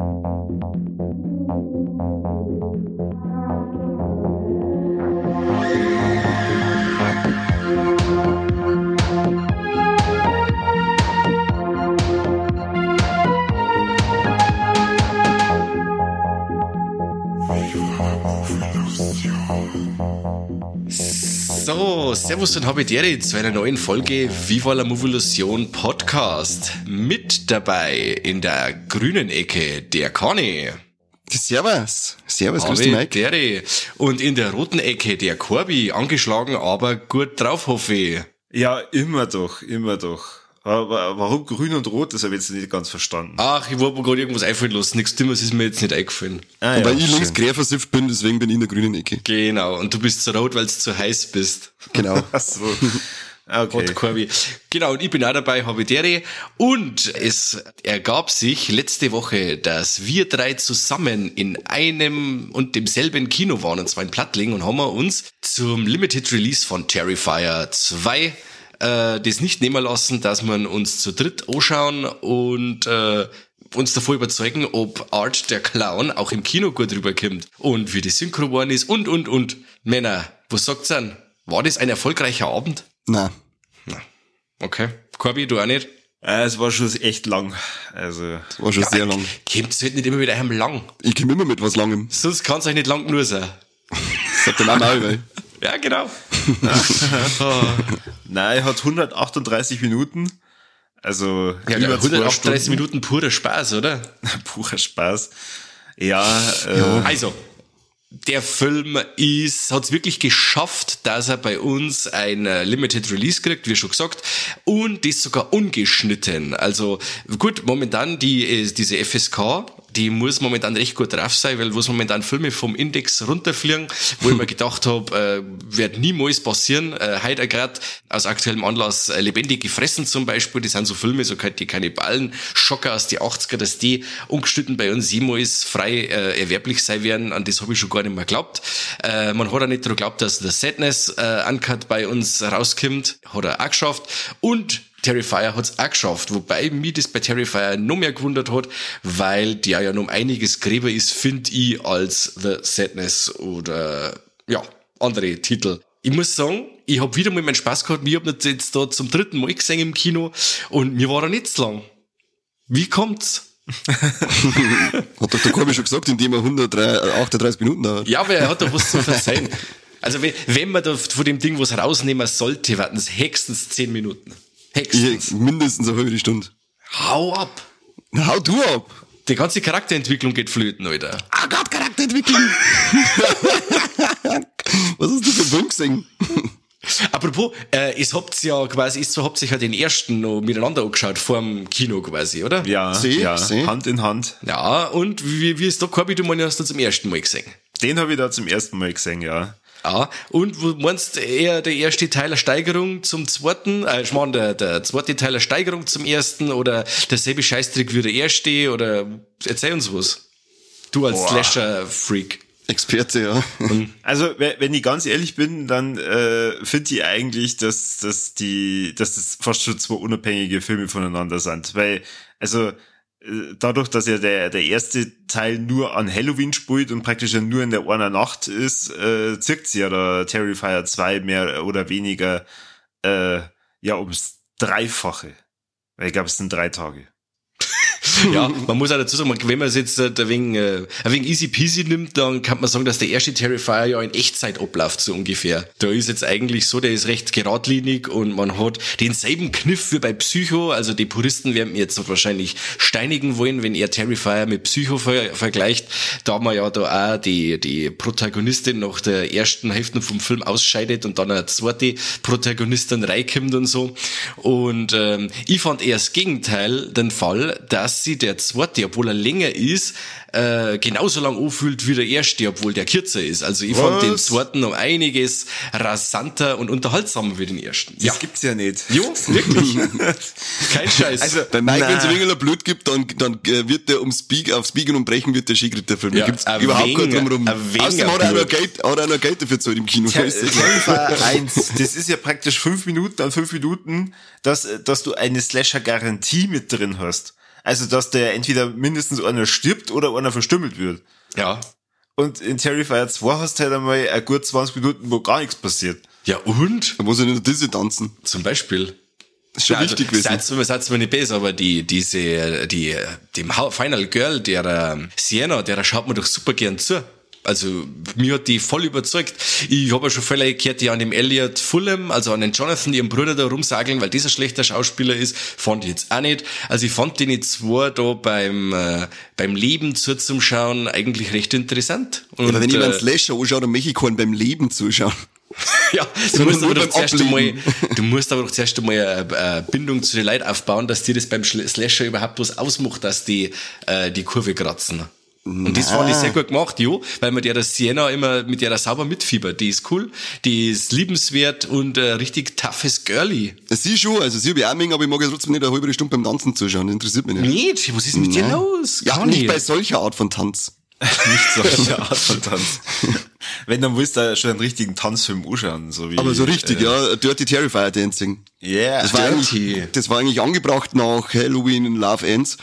Thank you. Servus und Habitäre zu einer neuen Folge Viva la Movolution Podcast. Mit dabei in der grünen Ecke der Conny. Servus. Servus, grüß dich, Mike. Habitäre. Und in der roten Ecke der Corby, angeschlagen, aber gut drauf, hoffe ich. Ja, immer doch, immer doch. Aber warum grün und rot, das habe ich jetzt nicht ganz verstanden. Ach, ich wollte mir gerade irgendwas einfallen lassen. Nichts Dummes ist mir jetzt nicht eingefallen. Ah, ja, weil ich links quer versifft bin, deswegen bin ich in der grünen Ecke. Genau. Und du bist zu rot, weil du zu heiß bist. Genau. Ach so. Okay. Genau, und ich bin auch dabei, Habitäre. Und es ergab sich letzte Woche, dass wir drei zusammen in einem und demselben Kino waren, und zwar in Plattling, und haben wir uns zum Limited Release von Terrifier 2 äh, das nicht nehmen lassen, dass man uns zu dritt anschauen und äh, uns davor überzeugen, ob Art der Clown auch im Kino gut rüberkommt und wie die Synchro geworden ist und, und, und. Männer, was sagt's denn? War das ein erfolgreicher Abend? Na, Okay. Corby, du auch nicht? Äh, es war schon echt lang. Also, war schon sehr lang. Kommt's halt nicht immer mit einem lang. Ich komme immer mit was Langem. Sonst kann's euch nicht lang nur sein. Das sagt der Mama auch, weil. Ja, genau. nein, hat 138 Minuten. Also, Ja, über zwei 138 Stunden. Minuten purer Spaß, oder? Purer Spaß. Ja, äh, Also, der Film ist, hat's wirklich geschafft, dass er bei uns ein äh, Limited Release kriegt, wie schon gesagt, und das sogar ungeschnitten. Also gut, momentan die äh, diese FSK, die muss momentan recht gut drauf sein, weil wo momentan Filme vom Index runterfliegen, wo ich mir gedacht habe, äh, wird niemals passieren. Äh, heute gerade aus aktuellem Anlass äh, lebendig gefressen zum Beispiel, das sind so Filme, so die Kannibalen, Schocker aus die 80er, dass die ungeschnitten bei uns jemals frei äh, erwerblich sein werden, an das habe ich schon gar nicht mehr geglaubt. Äh, man hat auch nicht daran geglaubt, dass der Sadness äh, Uncut bei uns rauskommt, hat er auch geschafft und Terrifier hat's auch geschafft, wobei mich das bei Terrifier noch mehr gewundert hat, weil der ja noch um einiges gräber ist, finde ich, als The Sadness oder ja, andere Titel. Ich muss sagen, ich habe wieder mal meinen Spaß gehabt, ich habe jetzt da zum dritten Mal gesehen im Kino und mir war er nicht zu lang. Wie kommt's? Hat doch der Corby schon gesagt, indem er 138 Minuten dauert. Ja, aber er hat doch was zu verzeihen. Also wenn, wenn man da von dem Ding was rausnehmen sollte, warten es höchstens 10 Minuten. Ich, mindestens eine halbe Stunde. Hau ab! Hau du ab! Die ganze Charakterentwicklung geht flöten, Alter. Ah Gott, Charakterentwicklung! was hast du für einen Film gesehen? Apropos, äh, es habt ja quasi, ist so habt sich ja den ersten noch miteinander angeschaut, vorm Kino quasi, oder? ja, Seh, ja, seh. Hand in Hand. Ja, und wie, wie ist da, Corby, du meinst, hast du zum ersten Mal gesehen? Den habe ich da zum ersten Mal gesehen, ja. Ja, und wo meinst du eher der erste Teil der Steigerung zum zweiten, äh, ich meine, der, der zweite Teil der Steigerung zum ersten oder derselbe Scheißtrick wie der erste oder erzähl uns was. Du als. Slasher-Freak. Experte, ja. Also, we- wenn ich ganz ehrlich bin, dann äh, finde ich eigentlich, dass, dass die, dass das fast schon zwei unabhängige Filme voneinander sind. Weil, also dadurch, dass ja der, der erste Teil nur an Halloween spielt und praktisch ja nur in der einer Nacht ist, äh, zirkt sie ja der Terrifier 2 mehr oder weniger äh, ja ums Dreifache. Weil ich glaube, es sind drei Tage. Ja, man muss auch dazu sagen, wenn man es jetzt äh, ein wenig, äh, ein wenig easy peasy nimmt, dann kann man sagen, dass der erste Terrifier ja in Echtzeit abläuft, so ungefähr. Da ist jetzt eigentlich so, der ist recht geradlinig und man hat denselben Kniff wie bei Psycho, also die Puristen werden mir jetzt wahrscheinlich steinigen wollen, wenn er Terrifier mit Psycho ver vergleicht. Da wir ja da auch die, die Protagonistin nach der ersten Hälfte vom Film ausscheidet und dann eine zweite Protagonistin reinkommt und so. Und ähm, ich fand eher das Gegenteil den Fall, dass sie der zweite, obwohl er länger ist, äh, genauso lang anfühlt wie der erste, obwohl der kürzer ist. Also ich fand den Was? zweiten um einiges rasanter und unterhaltsamer wie den ersten. Das gibt's ja nicht. Jo, wirklich. Kein Scheiß. Also, Bei Mike, wenn es Na. ein wenig Blut gibt, dann, dann äh, wird der ums Bieg, aufs Biegen und Brechen wird der Skigritter Film. Ja, da gibt's überhaupt kein wenig- Drumherum. ein wenig Außerdem hat er auch noch. Geld, hat er noch Geld dafür gezahlt im Kino. Ter- weißt du? 1, das ist ja praktisch fünf Minuten an fünf Minuten, dass, dass du eine Slasher-Garantie mit drin hast. Also, dass der entweder mindestens einer stirbt oder einer verstümmelt wird. Ja. Und in Terrifier 2 hast du halt einmal ein gut 20 Minuten, wo gar nichts passiert. Ja, und? Da muss er nicht Disse tanzen. Zum Beispiel. Das ist schon Ja, wichtig also, gewesen. Seid mir, seid mir nicht besser, aber die, diese, die, dem Final Girl, der äh, Sienna, der schaut mir doch super gern zu. Also, mir hat die voll überzeugt. Ich habe ja schon Fälle gehört, die an dem Elliot Fulham, also an den Jonathan, ihrem Bruder da rumsageln, weil dieser schlechter Schauspieler ist, fand ich jetzt auch nicht. Also, ich fand die zwei da beim, äh, beim Leben zu zum Schauen eigentlich recht interessant. Und, Aber wenn ich mir einen äh, Slasher anschaue, dann möchte ich keinen beim Leben zuschauen. ja, du musst aber doch zuerst einmal, du musst aber doch zuerst einmal eine, eine Bindung zu den Leuten aufbauen, dass dir das beim Slasher überhaupt was ausmacht, dass die äh, die Kurve kratzen. Und das fand ich sehr gut gemacht, jo, weil man der der Sienna immer mit der sauber mitfiebert. Die ist cool, die ist liebenswert und äh, richtig toughes Girlie. Sie schon, also sie habe ich auch mengen, aber ich mag ja trotzdem nicht eine halbe Stunde beim Tanzen zuschauen. Das interessiert mich nicht. Nicht? Was ist mit dir Nein. los? Ja, Kann nicht ich. bei solcher Art von Tanz. Nicht solche Art von Tanz. Wenn, dann willst du schon einen richtigen Tanzfilm anschauen, so wie. Aber so richtig, äh, ja, Dirty Terrifier Dancing. Yeah. Das war, Dirty. eigentlich, das war eigentlich angebracht nach Halloween in Love Ends.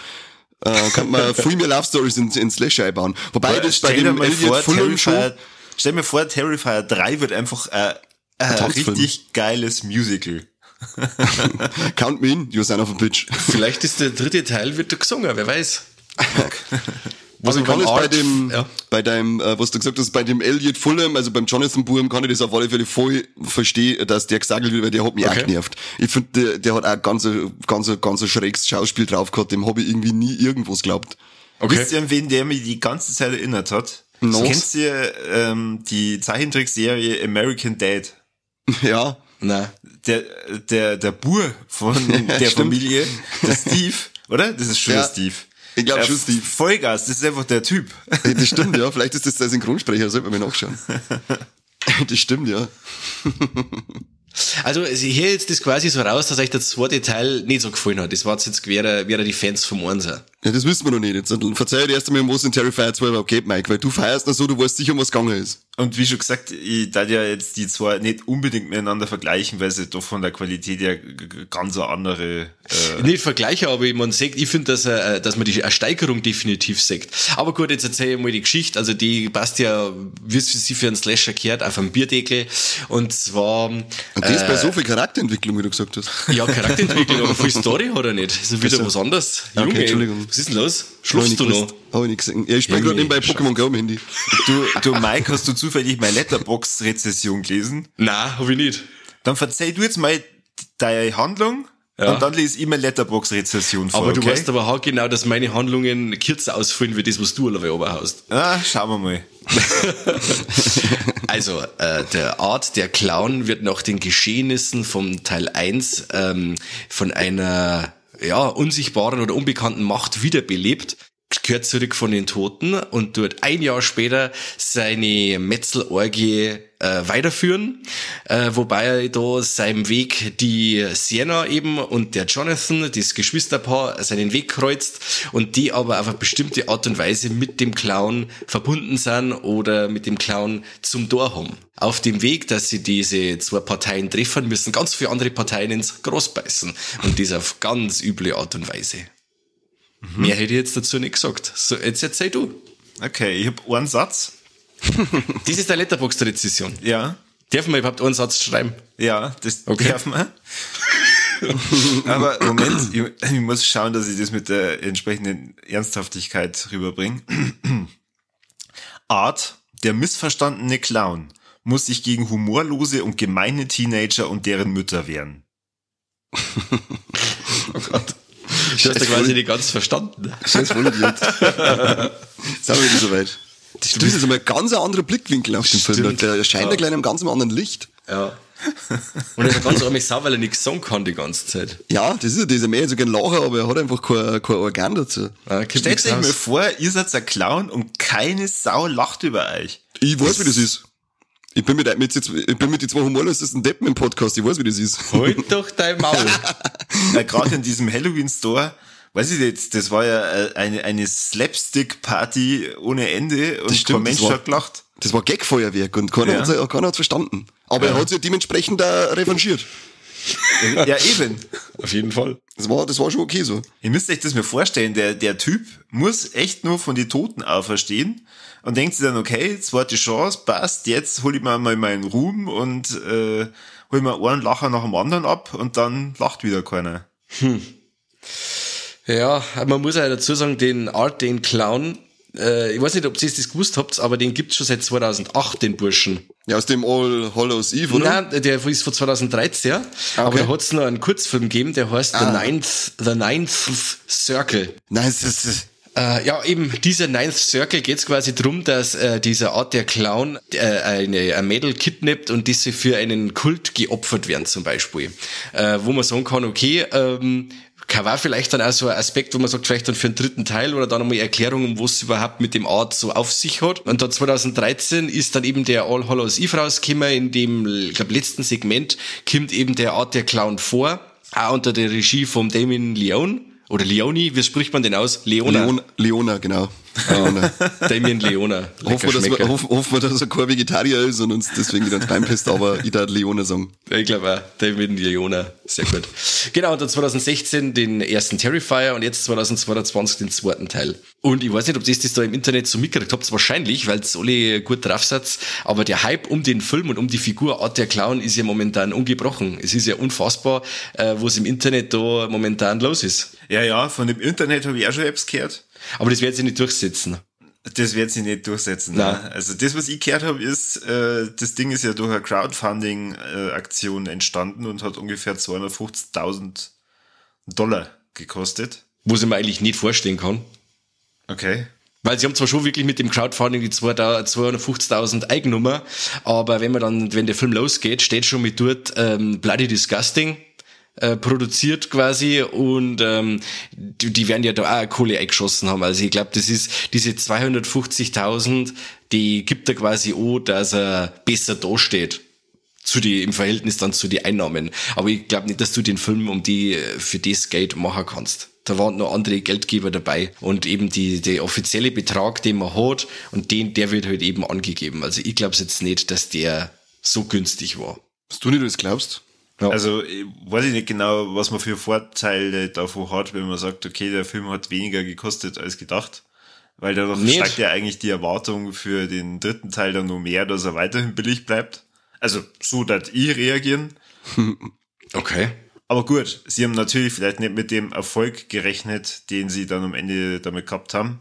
Äh, kann man viel mehr Love Stories in, in Slasher einbauen. Wobei das bei stell dir dem Elliot vor, Fulham schon, Terrifier, stell mir vor, Terrifier 3 wird einfach äh, ein Tanzfilm. richtig geiles Musical. count me in, you son of a bitch. Vielleicht ist der dritte Teil wird da gesungen, wer weiß. Also ich kann es bei dem, ja. bei deinem, äh, was du gesagt hast, bei dem Elliot Fulham, also beim Jonathan Bourne, kann ich das auf alle Fälle voll verstehen, dass der gesagt wird, weil der hat mich Okay. auch genervt. Ich finde, der, der hat auch ganz, ein- ganz, ganz ein schräges Schauspiel drauf gehabt, dem habe ich irgendwie nie irgendwas geglaubt. Okay. Wisst ihr, an wen der mich die ganze Zeit erinnert hat? No. Kennst du ähm, die Zeichentrickserie American Dad? Ja, Na. Der, der, der Bur von der Stimmt. Familie, der Steve, oder? Das ist schon Ja. der Steve. Ich glaub Äh, schon Steve. Vollgas, das ist einfach der Typ. das stimmt, ja. Vielleicht ist das der Synchronsprecher, sollte man mal nachschauen. Das stimmt, ja. Also ich höre jetzt das quasi so raus, dass euch der zweite Teil nicht so gefallen hat. Das war jetzt wäre, wäre die Fans vom Einser. Ja, das wissen wir noch nicht. Jetzt verzeih dir erst einmal, was in Terrifier 2 überhaupt geht, Mike, weil du feierst noch so, du weißt sicher, um was gegangen ist. Und wie schon gesagt, ich darf ja jetzt die zwei nicht unbedingt miteinander vergleichen, weil sie doch von der Qualität ja ganz eine andere äh, Nicht vergleiche, aber man sieht, ich finde, dass, äh, dass man die eine Steigerung definitiv sieht. Aber gut, jetzt erzähle ich mal die Geschichte. Also die passt ja, wie es für sie für einen Slasher gehört, auf einen Bierdeckel. Und zwar, Und das bei so viel Charakterentwicklung, wie du gesagt hast. ja, Charakterentwicklung, aber viel Story hat er nicht. Das ist wieder Ach so. was anderes. Okay, Junge, Entschuldigung. Was ist denn los? Nicht du noch? Hab ich nicht gesehen. Ja, ich spiele Junge, gerade nebenbei Scheiße. Pokémon Go am Handy. Du, du Mike, hast du zufällig meine Letterbox-Rezession gelesen? Nein, hab ich nicht. Dann verzeih du jetzt mal deine Handlung Ja. und dann lese ich meine Letterbox-Rezession vor, Aber du okay? weißt aber auch genau, dass meine Handlungen kürzer ausfallen, wie das, was du alle oberhaust. Ah, schauen wir mal. Also, äh, der Art der Clown wird nach den Geschehnissen vom Teil 1 ähm, von einer ja, unsichtbaren oder unbekannten Macht wiederbelebt, gehört zurück von den Toten und tut ein Jahr später seine Metzelorgie äh, weiterführen, äh, wobei er da seinem Weg die Sienna eben und der Jonathan, das Geschwisterpaar, seinen Weg kreuzt und die aber auf eine bestimmte Art und Weise mit dem Clown verbunden sind oder mit dem Clown zum Tor haben. Auf dem Weg, dass sie diese zwei Parteien treffen, müssen ganz viele andere Parteien ins Gros beißen und das auf ganz üble Art und Weise. Mehr hätte ich jetzt dazu nicht gesagt. So, jetzt erzähl du. Okay, ich habe einen Satz. Das ist der Letterboxd-Rezession. Ja, Dürfen wir überhaupt einen Satz schreiben? ja, das Okay. darf man. Aber Moment, ich, ich muss schauen, dass ich das mit der entsprechenden Ernsthaftigkeit rüberbringe. Art, der missverstandene Clown, muss sich gegen humorlose und gemeine Teenager und deren Mütter wehren. Oh Gott. Du hast ja quasi nicht ganz verstanden. Scheiß Vollidiot. Sind wir wieder soweit. Das ist jetzt einmal ein ganz anderer Blickwinkel auf den Film. Der erscheint ja. Ja. gleich in einem ganz anderen Licht. Ja. Und er ist ein ganz arme Sau, weil er nichts sagen kann die ganze Zeit. Ja, das ist ja dieser mehr so gern lachen, aber er hat einfach kein, kein Organ dazu. Kommt Stellt euch mal vor, ihr seid ein Clown und keine Sau lacht über euch. Ich weiß, wie das ist. Ich bin mit, mit, ich bin mit den zwei humorlosesten Deppen im Podcast, ich weiß, wie das ist. Halt doch dein Maul. Weil gerade in diesem Halloween-Store, weiß ich nicht, das war ja äh, eine, eine Slapstick-Party ohne Ende und stimmt, kein Mensch das war- hat gelacht. Das war Gagfeuerwerk und keiner Ja. hat's keiner hat's verstanden. Aber er hat sich dementsprechend auch revanchiert. Ja, eben. Auf jeden Fall. Das war, das war schon okay so. Ihr müsst euch das mir vorstellen, der, der Typ muss echt nur von den Toten auferstehen und denkt sich dann, okay, zweite Chance, passt, jetzt hol ich mir mal meinen Ruhm und äh, hol mir einen Lacher nach dem anderen ab und dann lacht wieder keiner. Ja, man muss ja dazu sagen, den Art, den Clown, äh, ich weiß nicht, ob ihr das gewusst habt, aber den gibt's schon seit 2008, den Burschen. Ja, aus dem All Hollows Eve, oder? Nein, der ist von 2013, ja. Aber da hat's noch einen Kurzfilm gegeben, der heißt The Ninth, The Ninth Circle. Nein, das ist, Äh, ja, eben dieser Ninth Circle geht's quasi drum, dass äh, dieser Art der Clown äh, eine, ein Mädel kidnappt und diese für einen Kult geopfert werden zum Beispiel. Äh, wo man sagen kann, okay, ähm, war vielleicht dann auch so ein Aspekt, wo man sagt, vielleicht dann für einen dritten Teil oder dann einmal Erklärung, um was es überhaupt mit dem Art so auf sich hat. Und dann 2013 ist dann eben der All Hollows Eve rausgekommen, in dem, ich glaube, letzten Segment kommt eben der Art der Clown vor, auch unter der Regie von Damien Leone. Oder Leoni, wie spricht man den aus? Leona. Leona, Leona genau. Leona. Damien Leona. hoffen, wir, dass wir, hoffen, hoffen wir, dass er kein Vegetarier ist und uns deswegen Bein pisst, aber ich darf Leona sagen. Ich glaube auch, David Leona. Sehr gut. Genau, und dann 2016 den ersten Terrifier und jetzt 2022 den zweiten Teil. Und ich weiß nicht, ob das das da im Internet so mitgekriegt habt, wahrscheinlich, weil es alle gut drauf seid, aber der Hype um den Film und um die Figur Art der Clown ist ja momentan ungebrochen. Es ist ja unfassbar, äh, was im Internet da momentan los ist. Ja, ja, von dem Internet habe ich auch schon Apps gehört. Aber das wird sich nicht durchsetzen. Das wird sich nicht durchsetzen. Nein. Ne? Also das, was ich gehört habe, ist, äh, das Ding ist ja durch eine Crowdfunding-Aktion entstanden und hat ungefähr 250.000 Dollar gekostet. Wo ich mir eigentlich nicht vorstellen kann. Okay. Weil sie haben zwar schon wirklich mit dem Crowdfunding die 250.000 eingenommen, aber wenn man dann, wenn der Film losgeht, steht schon mit dort ähm, Bloody Disgusting äh, produziert quasi und ähm, die, die werden ja da auch Kohle eingeschossen haben. Also ich glaube, das ist diese 250.000, die gibt er quasi an, dass er besser dasteht zu die, im Verhältnis dann zu den Einnahmen. Aber ich glaube nicht, dass du den Film um die, für das Geld machen kannst. Da waren noch andere Geldgeber dabei und eben die, der offizielle Betrag, den man hat und den, der wird halt eben angegeben. Also ich glaube jetzt nicht, dass der so günstig war. Was du nicht das glaubst? Ja. Also weiß ich nicht genau, was man für Vorteile davon hat, wenn man sagt, okay, der Film hat weniger gekostet als gedacht. Weil dadurch Nicht. steigt ja eigentlich die Erwartung für den dritten Teil dann nur mehr, dass er weiterhin billig bleibt. Also so, dass ich reagieren. Okay. Aber gut, sie haben natürlich vielleicht nicht mit dem Erfolg gerechnet, den sie dann am Ende damit gehabt haben.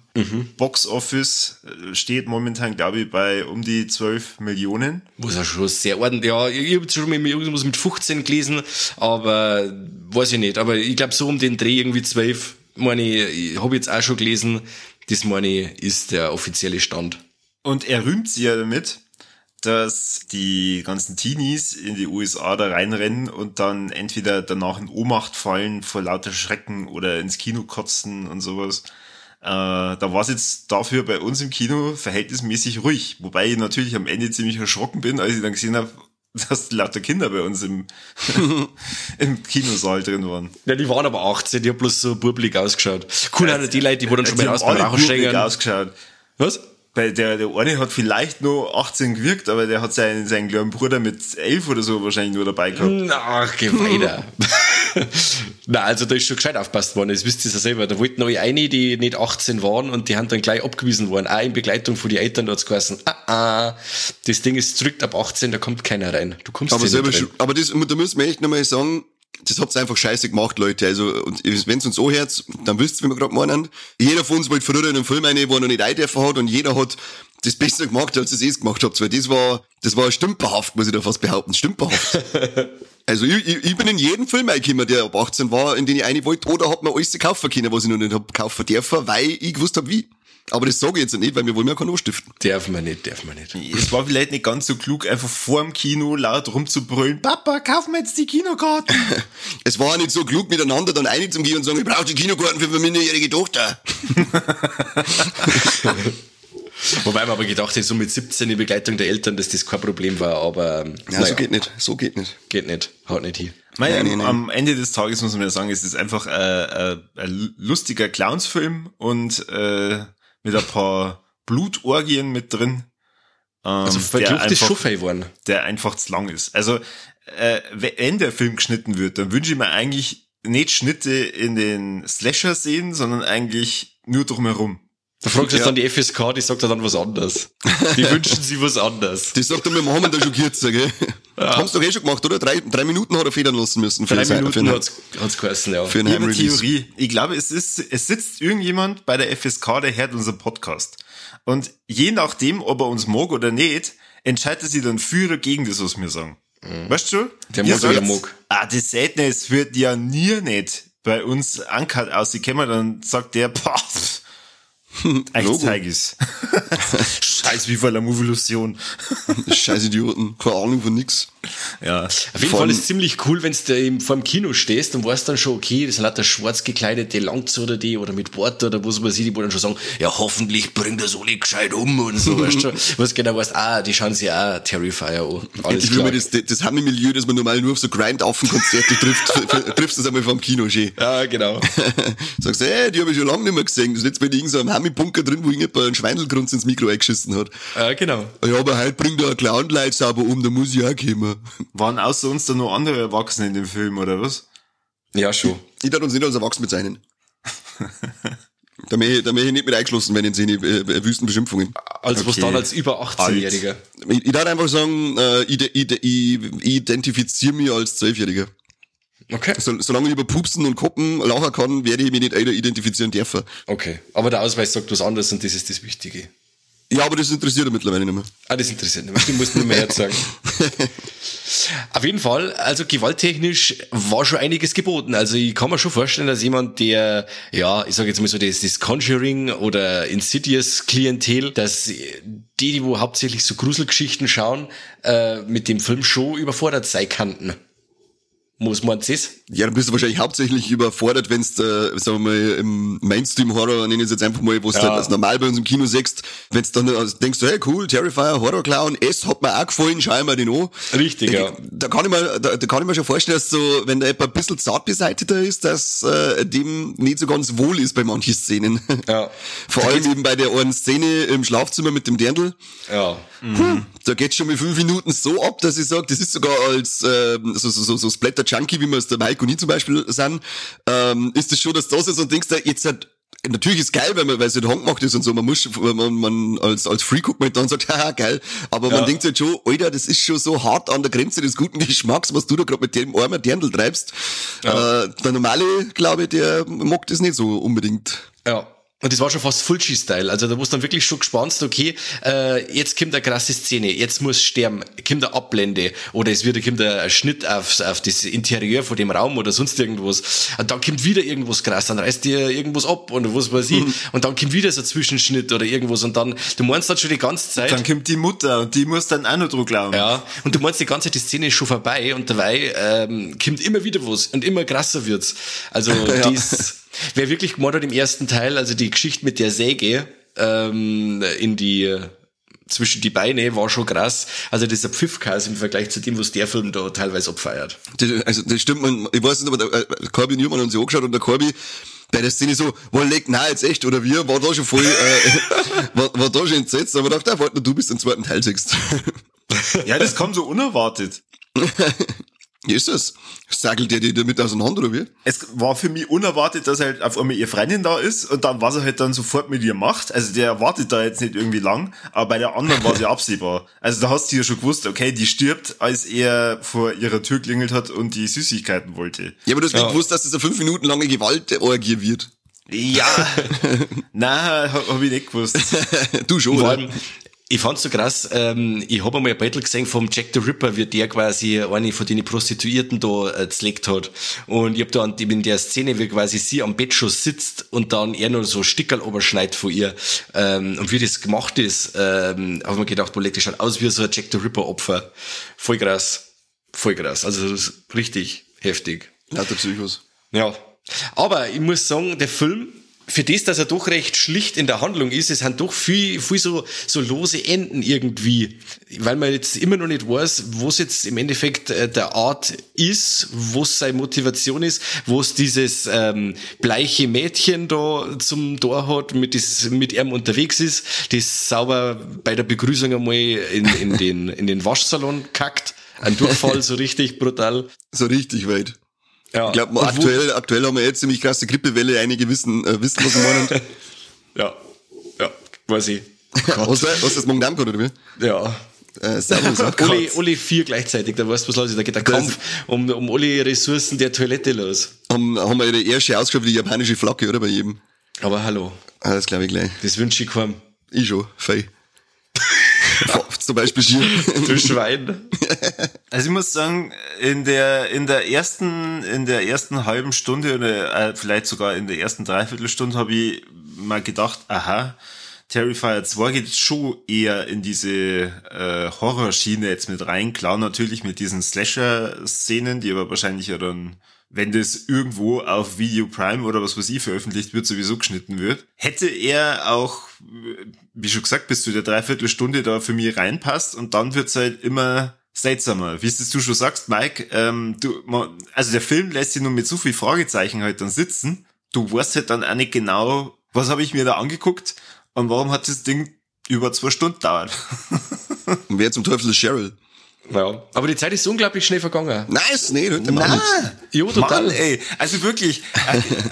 Box Office äh, steht momentan, glaube ich, bei um die 12 Millionen. Muss ja schon sehr ordentlich. Ja, ich habe schon mal irgendwas mit 15 gelesen, aber weiß ich nicht. Aber ich glaube, so um den Dreh irgendwie 12, meine ich, ich habe jetzt auch schon gelesen, das meine ich, ist der offizielle Stand. Und er rühmt sie ja damit, dass die ganzen Teenies in die USA da reinrennen und dann entweder danach in Ohnmacht fallen vor lauter Schrecken oder ins Kino kotzen und sowas. Äh, da war es jetzt dafür bei uns im Kino verhältnismäßig ruhig. Wobei ich natürlich am Ende ziemlich erschrocken bin, als ich dann gesehen habe, dass lauter Kinder bei uns im, im Kinosaal drin waren. Ja, die waren aber 18, die haben bloß so burblig ausgeschaut. Cool, also die Leute, die wurden schon Die mal aus schenken. ausgeschaut. Was? Bei der, der eine hat vielleicht nur 18 gewirkt, aber der hat seinen, seinen kleinen Bruder mit 11 oder so wahrscheinlich nur dabei gehabt. Ach, geh weiter. Na, also da ist schon gescheit aufpasst worden, das wisst ihr ja selber. Da wollten neue eine, die nicht 18 waren und die haben dann gleich abgewiesen worden. Auch in Begleitung von den Eltern, da hat's geheißen, ah, ah, das Ding ist strikt ab 18, da kommt keiner rein. Du kommst Aber hier selber nicht rein. schon, aber das, da müssen wir echt nochmal sagen, das habt's einfach scheiße gemacht, Leute. Also, und wenn's uns anhört, dann wisst's, wie wir gerade meinen. Jeder von uns wollte früher in einen Film rein, wo er noch nicht eindürfen hat und jeder hat das besser gemacht, als ihr es gemacht habt. Weil das war, das war stümperhaft, muss ich da fast behaupten. Stümperhaft. also, ich, ich, ich bin in jeden Film reingekommen, der ab 18 war, in den ich eine wollte, oder hab mir alles kaufen können, was ich noch nicht hab kaufen dürfen, weil ich gewusst hab, wie. Aber das sage ich jetzt nicht, weil wir wollen ja keinen anstiften. Darf man nicht, darf man nicht. Es war vielleicht nicht ganz so klug, einfach vorm Kino laut rumzubrüllen, Papa, kauf mir jetzt die Kinokarten. Es war nicht so klug, miteinander dann einig zu gehen und sagen, ich brauche die Kinokarten für meine minderjährige Tochter. Wobei man aber gedacht hätte, so mit 17 in Begleitung der Eltern, dass das kein Problem war, aber ähm, Ja, naja, so geht nicht. So geht nicht. geht nicht, haut nicht hin. Mein, Nein, nein, nein. Am Ende des Tages muss man ja sagen, es ist einfach äh, äh, ein lustiger Clownsfilm und äh, mit ein paar Blutorgien mit drin. Ähm, Also schon fein geworden. der einfach zu lang ist. Also, äh, wenn der Film geschnitten wird, dann wünsche ich mir eigentlich nicht Schnitte in den Slasher-Szenen, sondern eigentlich nur drumherum. Da fragst du jetzt Ja. dann die FSK, die sagt ja dann was anderes. Die wünschen sich was anderes. Das sagt er mit Mohammed da schon kürzer, gell? Haben sie doch eh schon gemacht, oder? Drei, drei Minuten hat er federn lassen müssen. Drei sein- Minuten einen- hat's, hat's geheißen, ja. für eine. Theorie. Ich glaube, es ist, es sitzt irgendjemand bei der FSK, der hört unseren Podcast. Und je nachdem, ob er uns mag oder nicht, entscheidet sich dann für oder gegen das, was wir sagen. Weißt du? Mhm. Der mag oder mag. Ah, das es wird ja nie nicht bei uns ankert ausgekommen, dann sagt der, boah, echt ich's. Scheiß wie voller Evolution. Scheiß Idioten. Keine Ahnung von nix. Ja. Auf jeden Fall ist es ziemlich cool, wenn du im, vor dem Kino stehst und weißt dann schon, okay, das sind lauter schwarz gekleidete Langz oder die oder mit Bord oder was man sieht, die wo dann schon sagen, ja, hoffentlich bringt das alle gescheit um und so, weißt du, was genau weißt, ah, die schauen sich auch Terrifier an. Alles ich will klar. das, das Hammy-Milieu, das man normal nur auf so Grind-Affen-Konzerte trifft, triffst du das einmal vom Kino schön. ja, genau. Sagst du, ey, die habe ich schon lange nicht mehr gesehen. Das ist jetzt bei irgendeinem so einem Hammy-Bunker drin, wo irgendjemand einen Schweindelgrunz ins Mikro eingeschissen hat. Ja, genau. Ja, aber heute bringt er ein Clown-Light sauber um, da muss ich auch kommen. Waren außer uns da noch andere Erwachsene in dem Film, oder was? Ja, schon. Ich darf uns nicht als erwachsen mit sein. Da möchte ich, da möchte ich nicht mit eingeschlossen werden in seine äh, äh, wüsten Beschimpfungen. Also was Okay. dann als über 18-Jähriger. Ich, ich darf einfach sagen, äh, ich, ich, ich, ich identifiziere mich als Zwölfjähriger. Okay. So, solange ich über Pupsen und Koppen lachen kann, werde ich mich nicht einer identifizieren dürfen. Okay. Aber der Ausweis sagt was anderes und das ist das Wichtige. Ja, aber das interessiert er mittlerweile nicht mehr. Ah, das interessiert mich. Du musst nicht mehr jetzt sagen. Auf jeden Fall, also gewalttechnisch war schon einiges geboten. Also ich kann mir schon vorstellen, dass jemand, der, ja, ich sage jetzt mal so, das, das Conjuring oder Insidious Klientel, dass die, die wo hauptsächlich so Gruselgeschichten schauen, äh, mit dem Film schon überfordert sein kannten. Muss man das? Ja, dann bist du wahrscheinlich hauptsächlich überfordert, wenn du, äh, sagen wir mal, im Mainstream-Horror, nenne ich es jetzt einfach mal, wo du Ja. halt als normal bei uns im Kino siehst, wenn du dann denkst, du, hey cool, Terrifier, Horror-Clown, es hat mir auch gefallen, schau mir den an. Richtig, ja. Da kann ich mir, da, da kann ich mir schon vorstellen, dass so, wenn der etwa ein bisschen zart beseiteter ist, dass äh, dem nicht so ganz wohl ist bei manchen Szenen. Ja. Vor allem eben bei der einen Szene im Schlafzimmer mit dem Dirndl. Ja. Da geht's schon mit fünf Minuten so ab, dass ich sage, das ist sogar als ähm, so, so, so, so Splatter-Junkie, wie wir es der Mike ich zum Beispiel sind, ähm, ist das schon, dass du da sitzt und denkst, da, jetzt hat Natürlich ist geil, weil man, weil es halt handgemacht ist und so. Man muss, man, man als, als Free guckt man dann und sagt, haha, geil. Aber Ja. man denkt halt schon, Alter, das ist schon so hart an der Grenze des guten Geschmacks, was du da gerade mit dem armen Dirndl treibst. Äh, der normale, glaube ich, der mag das nicht so unbedingt. Ja. Und das war schon fast Fulci-Style. Also da wo du dann wirklich schon gespannt, okay, äh, jetzt kommt eine krasse Szene, jetzt muss sterben, kommt eine Ablende oder es wird kommt ein Schnitt auf, auf das Interieur von dem Raum oder sonst irgendwas. Und dann kommt wieder irgendwas krass, dann reißt dir irgendwas ab und was weiß ich. Und dann kommt wieder so ein Zwischenschnitt oder irgendwas und dann, du meinst dann schon die ganze Zeit. Dann kommt die Mutter und die muss dann auch noch dran glauben. Ja, und du meinst die ganze Zeit, die Szene ist schon vorbei und dabei ähm, kommt immer wieder was und immer krasser wird's. Also dies, wer wirklich gemacht hat im ersten Teil, also die Geschichte mit der Säge ähm, in die zwischen die Beine war schon krass. Also dieser Pfiffkas im Vergleich zu dem, was der Film da teilweise abfeiert. Das, also das stimmt, man, ich weiß nicht, aber der, äh, Corby und haben uns ja angeschaut und der Corby bei der Szene so, war legt na jetzt echt oder wir, war da schon voll, äh, war, war da schon entsetzt, aber dachte, warte, du bist im zweiten Teil siehst. Ja, das kam so unerwartet. Wie ist das? Sagelt der dir damit auseinander oder wie? Es war für mich unerwartet, dass halt auf einmal ihr Freundin da ist und dann, was er halt dann sofort mit ihr macht. Also der wartet da jetzt nicht irgendwie lang, aber bei der anderen war ja absehbar. Also da hast du ja schon gewusst, okay, die stirbt, als er vor ihrer Tür klingelt hat und die Süßigkeiten wollte. Ja, aber du hast Ja. nicht gewusst, dass das eine fünf Minuten lange Gewaltorgie wird. Ja, nein, hab, hab ich nicht gewusst. du schon, Vor oder? allem, ich fand's so krass, ähm, ich habe einmal ein Battle gesehen vom Jack the Ripper, wie der quasi eine von den Prostituierten da äh, zlegt hat. Und ich hab da an- in der Szene, wie quasi sie am Bett schon sitzt und dann er noch so Stickerl oberschneit von ihr. Ähm, und wie das gemacht ist, ähm, habe ich mir gedacht, boah, das schaut aus wie so ein Jack the Ripper Opfer. Voll krass. Voll krass. Also das ist richtig heftig. Lauter Psychos. Ja. Aber ich muss sagen, der Film für das, dass er doch recht schlicht in der Handlung ist, es sind doch viel, viel so, so lose Enden irgendwie. Weil man jetzt immer noch nicht weiß, wo es jetzt im Endeffekt äh, der Art ist, wo es seine Motivation ist, wo es dieses ähm, bleiche Mädchen da zum Tor hat, mit, das, mit ihm unterwegs ist, das sauber bei der Begrüßung einmal in, in, den, in den Waschsalon kackt. Ein Durchfall so richtig brutal. So richtig weit. Ja. Ich glaube, aktuell, aktuell haben wir jetzt ziemlich krasse Grippewelle. Einige wissen, äh, wissen was wir meinen. ja, ja, weiß ich. was, hast du das morgen gehabt, oder wie? Ja. Äh, servus. Alle, alle vier gleichzeitig, da weißt du was los ist. Da geht der Kampf um, um alle Ressourcen der Toilette los. Haben, haben wir die erste wie die japanische Flagge, oder bei jedem? Aber hallo, Ah, das glaube ich gleich. das wünsche ich keinem. Ich schon, fei. Zum Beispiel Schier. Du Schwein. Also ich muss sagen, in der in der ersten in der ersten halben Stunde oder äh, vielleicht sogar in der ersten Dreiviertelstunde habe ich mal gedacht, aha, Terrifier 2 geht schon eher in diese äh, Horrorschiene jetzt mit rein. Klar, natürlich mit diesen Slasher-Szenen, die aber wahrscheinlich ja dann, wenn das irgendwo auf Video Prime oder was weiß ich veröffentlicht wird, sowieso geschnitten wird. Hätte er auch, äh, wie schon gesagt, bis zu der Dreiviertelstunde da für mich reinpasst und dann wird's halt immer seltsamer. Wie es das du schon sagst, Mike, ähm, du, man, also der Film lässt sich nur mit so viel Fragezeichen halt dann sitzen. Du weißt halt dann auch nicht genau, was habe ich mir da angeguckt und warum hat das Ding über zwei Stunden dauert. Und wer zum Teufel ist Cheryl? Ja. Aber die Zeit ist unglaublich schnell vergangen. Nice, nee, hört der Mann nicht. Jo, total. Mann, ey. Also wirklich,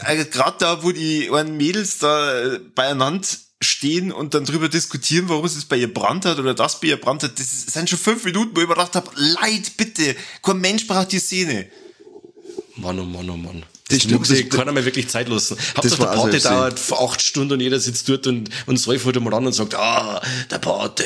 äh, äh, gerade da, wo die einen Mädels da äh, beieinander stehen und dann drüber diskutieren, warum es bei ihr brannt hat oder das bei ihr brannt hat, das sind schon fünf Minuten, wo ich mir gedacht habe, leid, bitte, kein Mensch braucht die Szene. Mann, oh Mann, oh Mann. Das Das stimmt, muss ich das- keiner mehr wirklich Zeit lassen. Hauptsache der auch Pate dauert acht Stunden und jeder sitzt dort und, und säufert mal an und sagt, ah, der Pate.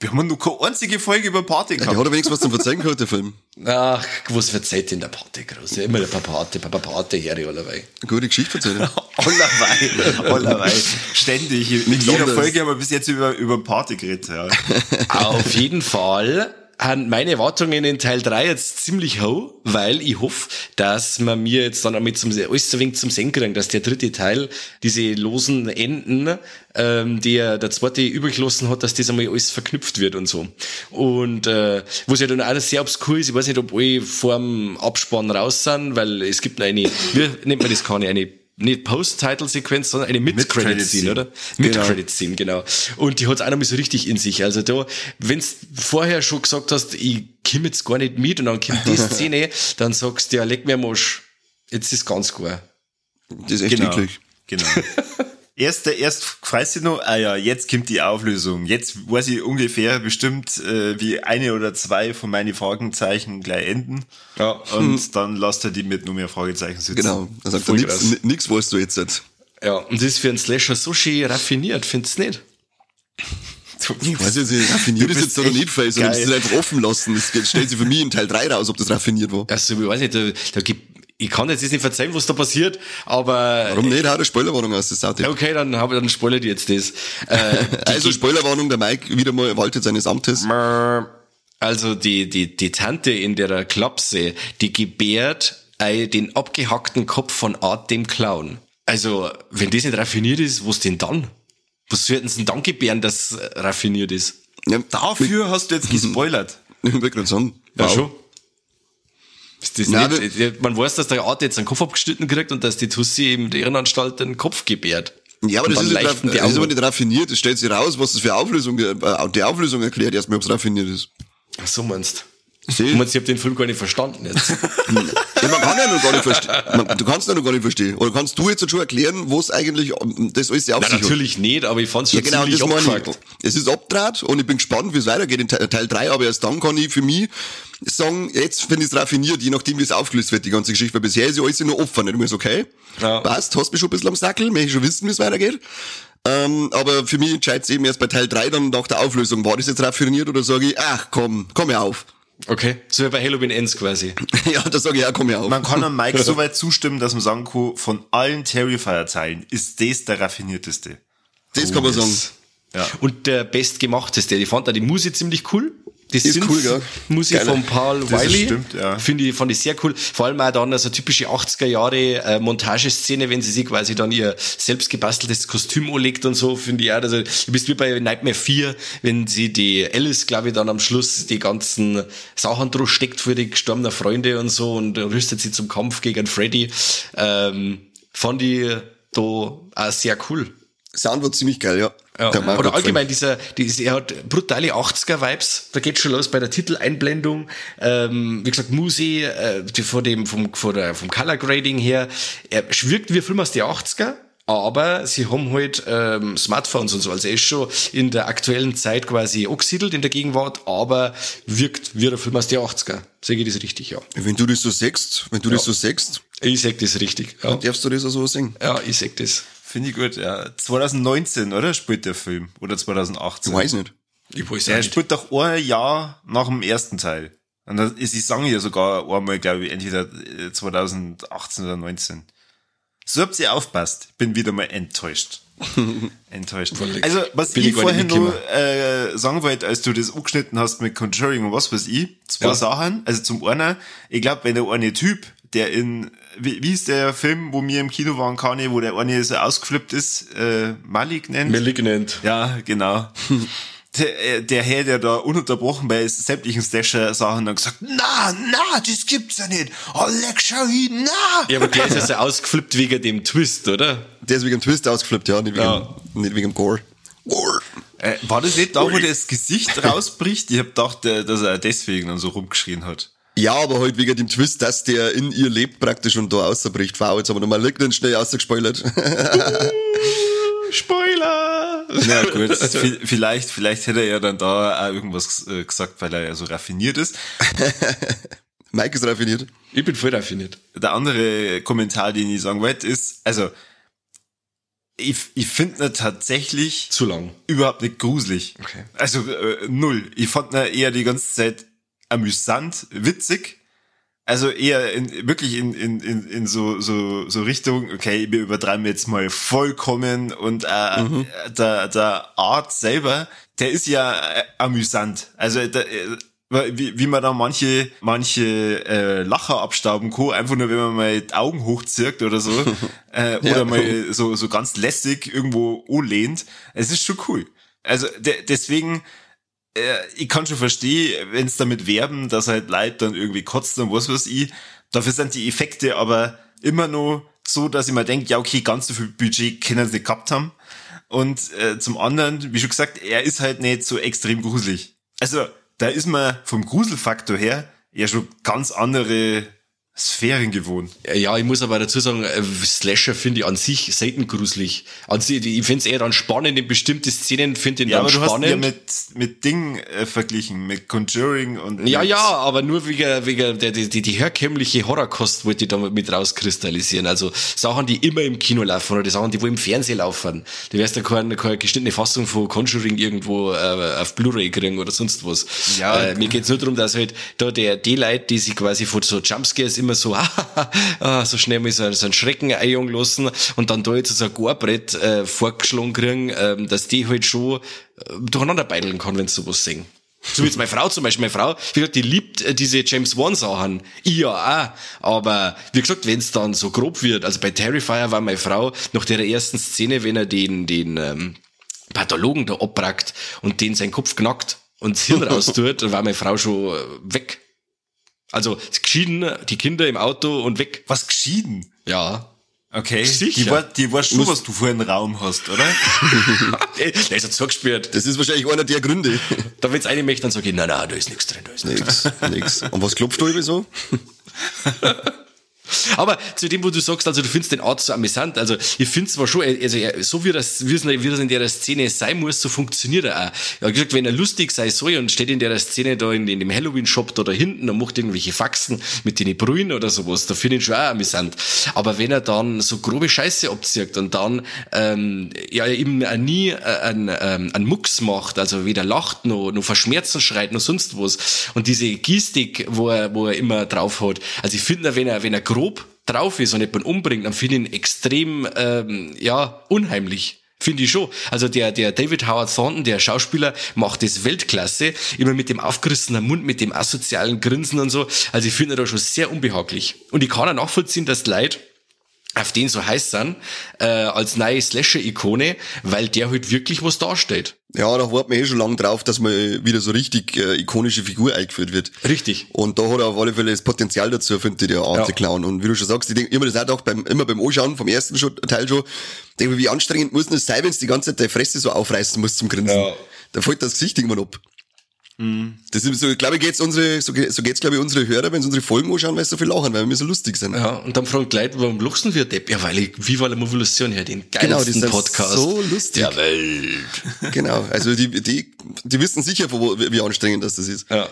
Wir haben nur keine einzige Folge über Party Der gehabt. hat aber wenigstens was zum Verzeihen gehabt, der Film. Ach, was verzeiht denn der Pate groß? Ja, immer der Papa Pate, Papa Pate, Harry allerweil. Gute Geschichte erzählen. Allerweil, allerweil. Ständig. In jeder. Folge haben wir bis jetzt über, über Party geredet, ja. Auf jeden Fall haben meine Erwartungen in Teil 3 jetzt ziemlich hoch, weil ich hoffe, dass man mir jetzt dann damit zum, alles so wenig zum Senken dass der dritte Teil, diese losen Enden, ähm, die er der zweite übrig hat, dass das einmal alles verknüpft wird und so. Und äh, was ja dann auch sehr obskur ist, ich weiß nicht, ob alle vorm Abspann raus sind, weil es gibt eine, wie nennt man das keine, eine nicht Post-Title-Sequenz, sondern eine Mid-Credit-Scene, oder? Mid-Credit-Scene, genau. Und die hat auch noch mal so richtig in sich. Also da, wenn's vorher schon gesagt hast, ich komm jetzt gar nicht mit und dann kommt die Szene, dann sagst du, ja, leck mir Arsch. Jetzt ist ganz klar. Das ist echt Genau. eklig. Genau. Erst, erst freust du noch, ah ja, jetzt kommt die Auflösung. Jetzt weiß ich ungefähr bestimmt, äh, wie eine oder zwei von meinen Fragezeichen gleich enden. Ja. Und dann lasst er die mit nur mehr Fragezeichen sitzen. Genau. Da sagt er, Voll nix, weißt du jetzt. nicht. Ja, und das ist für einen Slasher so schön raffiniert, findest du nicht? Ich weiß jetzt nicht, raffiniert Du ist bist jetzt echt nicht, weil sondern das ist einfach offen lassen. Das stellt sich für mich in Teil 3 raus, ob das raffiniert war. Also, ich weiß nicht, da, da gibt, ich kann jetzt nicht verzeihen, was da passiert, aber Warum nicht? Hau eine Spoilerwarnung aus, das Saute. okay, dann habe dann spoilere ich jetzt das. Äh, Also Spoilerwarnung, der Mike wieder mal waltet seines Amtes. Also die, die, die Tante in der Klapse, die gebärt äh, den abgehackten Kopf von Art dem Clown. Also, wenn das nicht raffiniert ist, was denn dann? Was würden sie denn dann gebären, das äh, raffiniert ist? Ja, Dafür hast du jetzt gespoilert. Ich wollte gerade sagen. Ja, wow. schon. Ist das Nein, nicht, man weiß, dass der Art jetzt einen Kopf abgeschnitten kriegt und dass die Tussi eben der Irrenanstalt den Kopf gebärt. Ja, aber das ist, raff- das ist aber nicht raffiniert. Es stellt sich raus, was das für Auflösung, äh, die Auflösung erklärt erstmal, ob es raffiniert ist. Ach so meinst Seh. Du? Ich habe den Film gar nicht verstanden jetzt. Ja, man kann ja noch gar nicht verstehen. Du kannst ja noch gar nicht verstehen. Oder kannst du jetzt schon erklären, was eigentlich ähm, das alles die Na, hat? natürlich nicht, aber ich fand's Ja, schon genau, ziemlich abgefuckt. Es ist abdraht und ich bin gespannt, wie es weitergeht in Teil, Teil 3, aber erst dann kann ich für mich sagen, jetzt finde ich es raffiniert, je nachdem, wie es aufgelöst wird, die ganze Geschichte, weil bisher ist ja alles nur offen. Ich mir so, okay, Ja. passt, hast mich schon ein bisschen am Sackel, möchte ich schon wissen, wie es weitergeht. Ähm, aber für mich entscheidet es eben erst bei Teil 3 dann nach der Auflösung, war das jetzt raffiniert oder sage ich, ach komm, komm her auf. Okay, so wie bei Halloween Ends quasi. ja, da sage ich, ja, komm her auf. Man kann am Mike so weit zustimmen, dass man sagen kann, von allen Terrifier-Teilen ist das der raffinierteste. das kann man sagen. Ja. Und der bestgemachteste, ich fand da die Musik ziemlich cool. Das Ist cool, gell? Musik Geiler. von Paul Das Wiley. stimmt, ja. Finde ich, fand ich sehr cool. Vor allem auch dann so typische 80er Jahre äh, Montageszene, wenn sie sich quasi dann ihr selbst gebasteltes Kostüm anlegt und so, finde ich auch. Also, du bist wie bei Nightmare 4, wenn sie die Alice, glaube ich, dann am Schluss die ganzen Sachen drauf steckt für die gestorbenen Freunde und so und rüstet sie zum Kampf gegen Freddy. Ähm, fand ich da auch sehr cool. Sound war ziemlich geil, ja. Ja. Der Oder allgemein dieser, dieser, er hat brutale 80er-Vibes. Da geht schon los bei der Titeleinblendung. Ähm, wie gesagt, Musi, äh, von dem, vom, von der, vom Color Grading her, er wirkt wie ein Film aus den 80er. Aber sie haben halt ähm, Smartphones und so. Also er ist schon in der aktuellen Zeit quasi angesiedelt in der Gegenwart, aber wirkt wie ein Film aus den 80er. Sage ich das richtig, ja. Wenn du das so sagst, wenn du das so sagst, Ich sag das richtig. Ja, darfst du das auch so singen. ja ich sag das. Finde ich gut, ja. 2019, oder? Spielt der Film. Oder 2018. Ich weiß nicht. Ich weiß Er auch nicht. spielt doch ein Jahr nach dem ersten Teil. Und das ist die Song ja sogar einmal, glaube ich, entweder äh, 2018 oder 19. So habt ihr aufpasst. Bin wieder mal enttäuscht. enttäuscht. Also, was Bin ich ich vorhin nur äh, sagen wollte, als du das angeschnitten hast mit Conjuring und was weiß ich, zwei Ja. Sachen. Also zum einen, ich glaube, wenn der eine Typ, der in, wie, wie ist der Film, wo wir im Kino waren, Kanye, wo der eine so ausgeflippt ist, äh, Malik nennt? Malignant. Ja, genau. Der, äh, der Herr, der da ununterbrochen bei sämtlichen Slasher-Sachen dann gesagt, na, na, das gibt's ja nicht. Oh, leck, schau hin, na. Ja, aber der ist ja so ausgeflippt wegen dem Twist, oder? Der ist wegen dem Twist ausgeflippt, ja, nicht wegen, Ja. Nicht wegen dem Gore. Gore. Äh, war das nicht da, wo das Gesicht rausbricht? Ich hab gedacht, äh, dass er deswegen dann so rumgeschrien hat. Ja, aber halt wegen dem Twist, dass der in ihr lebt praktisch und da ausbricht. Wow, jetzt haben wir nochmal Lignan schnell ausgespoilert. Spoiler! Na gut, vi- vielleicht, vielleicht hätte er ja dann da auch irgendwas äh, gesagt, weil er ja so raffiniert ist. Mike ist raffiniert. Ich bin voll raffiniert. Der andere Kommentar, den ich sagen wollte, ist, also, ich, ich finde ihn tatsächlich Zu lang. überhaupt nicht gruselig. Okay. Also äh, null. Ich fand ihn eher die ganze Zeit amüsant, witzig. Also eher in, wirklich in, in, in, in so, so, so Richtung, okay, wir übertreiben jetzt mal vollkommen und äh, der, der Art selber, der ist ja äh, amüsant. Also der, äh, wie, wie man da manche, manche äh, Lacher abstauben kann, einfach nur wenn man mal die Augen hochzirkt oder so. äh, oder Ja. mal so, so ganz lässig irgendwo anlehnt. Es ist schon cool. Also de deswegen, ich kann schon verstehen, wenn es damit werben, dass halt Leute dann irgendwie kotzen und was weiß ich. Dafür sind die Effekte aber immer nur so, dass ich mir denke, ja okay, ganz so viel Budget können sie nicht gehabt haben. Und äh, zum anderen, wie schon gesagt, er ist halt nicht so extrem gruselig. Also da ist man vom Gruselfaktor her ja schon ganz andere Sphären gewohnt. Ja, ich muss aber dazu sagen, äh, Slasher finde ich an sich selten gruselig. An sich, ich finde es eher dann spannend in bestimmte Szenen, finde ich Ja, dann aber du hast ja spannend. mit, mit Ding äh, verglichen, mit Conjuring und Ja, ja, aber nur wegen, wegen der, die, die, die herkömmliche Horrorkost wollte ich da mit rauskristallisieren. Also Sachen, die immer im Kino laufen oder die Sachen, die wo im Fernsehen laufen. Du wirst da keine, keine geschnittene Fassung von Conjuring irgendwo äh, auf Blu-ray kriegen oder sonst was. Ja, äh, mir geht's nur darum, dass halt da der, die Leute, die sich quasi von so Jumpscares immer so, ah, so schnell mal so, so einen Schrecken einjagen lassen und dann da jetzt so ein Gohrbrett äh, vorgeschlagen kriegen, ähm, dass die halt schon äh, durcheinander beideln kann, wenn sie sowas sehen. So wie jetzt meine Frau zum Beispiel. Meine Frau, wie gesagt, die liebt äh, diese James Wan Sachen. Ich ja auch. Aber wie gesagt, wenn es dann so grob wird, also bei Terrifier war meine Frau nach der ersten Szene, wenn er den, den ähm, Pathologen da abbrackt und den seinen Kopf knackt und das Hirn raustut, dann war meine Frau schon äh, weg. Also geschieden, die Kinder im Auto und weg. Was geschieden? Ja. Okay. Sicher. Die, war, die war schon, was du für einen Raum hast, oder? Der ist jetzt zugespielt. Das ist wahrscheinlich einer der Gründe. Da wenn's eine möchte, dann sage ich, nein, nein, da ist nichts drin, da ist nichts nix, nix. Und was klopft du über so? Aber zu dem, wo du sagst, also du findest den Art so amüsant, also ich finde zwar schon, also er- so wie das, wie das in der Szene sein muss, so funktioniert er auch. Hat gesagt, wenn er lustig sein soll und steht in der Szene da in, in dem Halloween-Shop da, da hinten und macht irgendwelche Faxen mit den Brühen oder sowas, da finde ich schon auch amüsant. Aber wenn er dann so grobe Scheiße abzieht und dann ähm, ja eben nie äh, einen, ähm, einen Mucks macht, also weder lacht noch, noch verschmerzen schreit noch sonst was und diese Gestik, wo er, wo er immer drauf hat, also ich finde, wenn er, wenn er grob drauf ist und jemanden umbringt, dann finde ich ihn extrem, ähm, ja, unheimlich. Finde ich schon. Also der, der David Howard Thornton, der Schauspieler, macht das Weltklasse. Immer mit dem aufgerissenen Mund, mit dem asozialen Grinsen und so. Also ich finde da schon sehr unbehaglich. Und ich kann auch nachvollziehen, dass Leute auf den so heiß sind, äh, als neue Slasher-Ikone, weil der halt wirklich was darstellt. Ja, da warten wir eh schon lange drauf, dass mal wieder so richtig äh, ikonische Figur eingeführt wird. Richtig. Und da hat er auf alle Fälle das Potenzial dazu, finde ich, der Arte Ja. Clown. Und wie du schon sagst, ich denke immer das auch beim, immer beim Anschauen vom ersten Teil schon, denke ich, wie anstrengend muss es sein, wenn es die ganze Zeit der Fresse so aufreißen muss zum Grinsen. Ja. Da fällt das Gesicht irgendwann ab. Das ist so, glaube ich, geht's unsere, so, so geht's, glaube ich, unsere Hörer, wenn sie unsere Folgen anschauen, weil sie so viel lachen, weil wir so lustig sind. Ja, und dann fragen die Leute, warum luchsen wir Depp? Ja, weil ich Viva la Movolution her, den geilsten Genau, die sind Podcast so lustig. der Welt. Genau. Also die, die, die wissen sicher, wo, wie anstrengend das, das ist. Ja.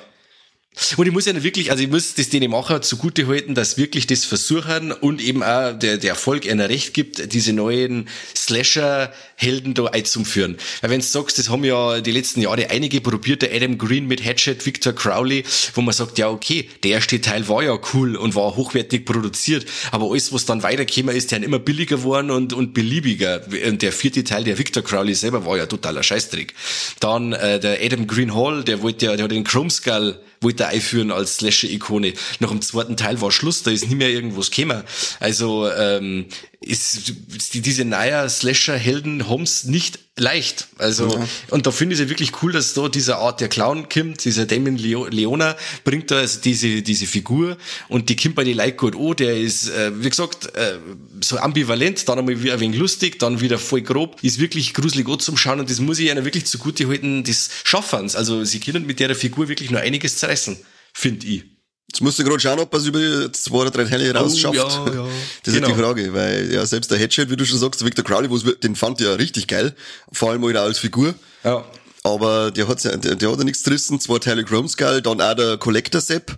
Und ich muss ja wirklich, also ich muss das denen Macher zugute halten, dass wirklich das versuchen und eben auch der, der Erfolg einer recht gibt, diese neuen Slasher-Helden da einzuführen. Weil wenn du sagst, das haben ja die letzten Jahre einige probiert, der Adam Green mit Hatchet, Victor Crowley, wo man sagt, ja okay, der erste Teil war ja cool und war hochwertig produziert, aber alles, was dann weitergekommen ist, der immer billiger geworden und, und beliebiger. Und der vierte Teil, der Victor Crowley selber, war ja totaler Scheißdreck. Dann äh, der Adam Green Hall, der wollte ja, der hat den Chrome Skull wollte einführen als Slasher-Ikone. Nach dem zweiten Teil war Schluss, da ist nie mehr irgendwas gekommen. Also ähm, ist, die, diese neue Slasher-Helden haben's nicht leicht. Also und da finde ich es ja wirklich cool, dass da dieser Art der Clown kommt, dieser Damon Leo, Leona bringt da also diese diese Figur und die kommt bei die Leute gut an. Der ist äh, wie gesagt äh, so ambivalent, dann einmal wieder ein wenig lustig, dann wieder voll grob, ist wirklich gruselig anzuschauen und das muss ich einer wirklich zugute halten, des Schaffens. Also sie können mit der Figur wirklich nur einiges zerreißen, finde ich. Jetzt musst du gerade schauen, ob er es über zwei oder drei Teile raus schafft. Oh, ja, ja. Das ist Genau. die Frage, weil ja selbst der Headshot, wie du schon sagst, Victor Crowley, den fand ich ja richtig geil, vor allem halt auch als Figur. Ja. Aber der hat, der, der hat ja nichts gerissen, zwei Teile Chrome Skull, dann auch der Collector Sepp,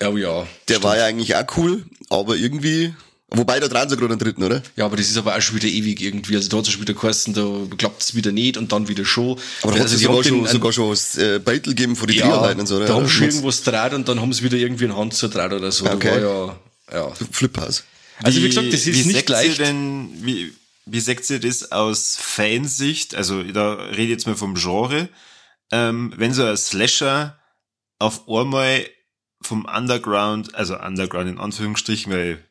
Ja, ja. der war ja eigentlich auch cool, aber irgendwie, wobei da dran sie gerade einen dritten, oder? Ja, aber das ist aber auch schon wieder ewig irgendwie. Also da hat es schon wieder geheißen, da klappt's wieder nicht und dann wieder schon. Aber da also hat es sogar schon, sogar schon was äh, Beitel gegeben von den ja, Dreharbeiten und so, oder? da haben sie irgendwas draht und dann haben sie wieder irgendwie eine Hand zerdraht oder so. Okay. Da war ja, ja. Fliphouse. Also wie gesagt, das ist wie nicht seht leicht. Ihr denn, wie, wie seht ihr das aus Fansicht? Also da rede ich jetzt mal vom Genre. Ähm, wenn so ein Slasher auf einmal vom Underground, also Underground in Anführungsstrichen, weil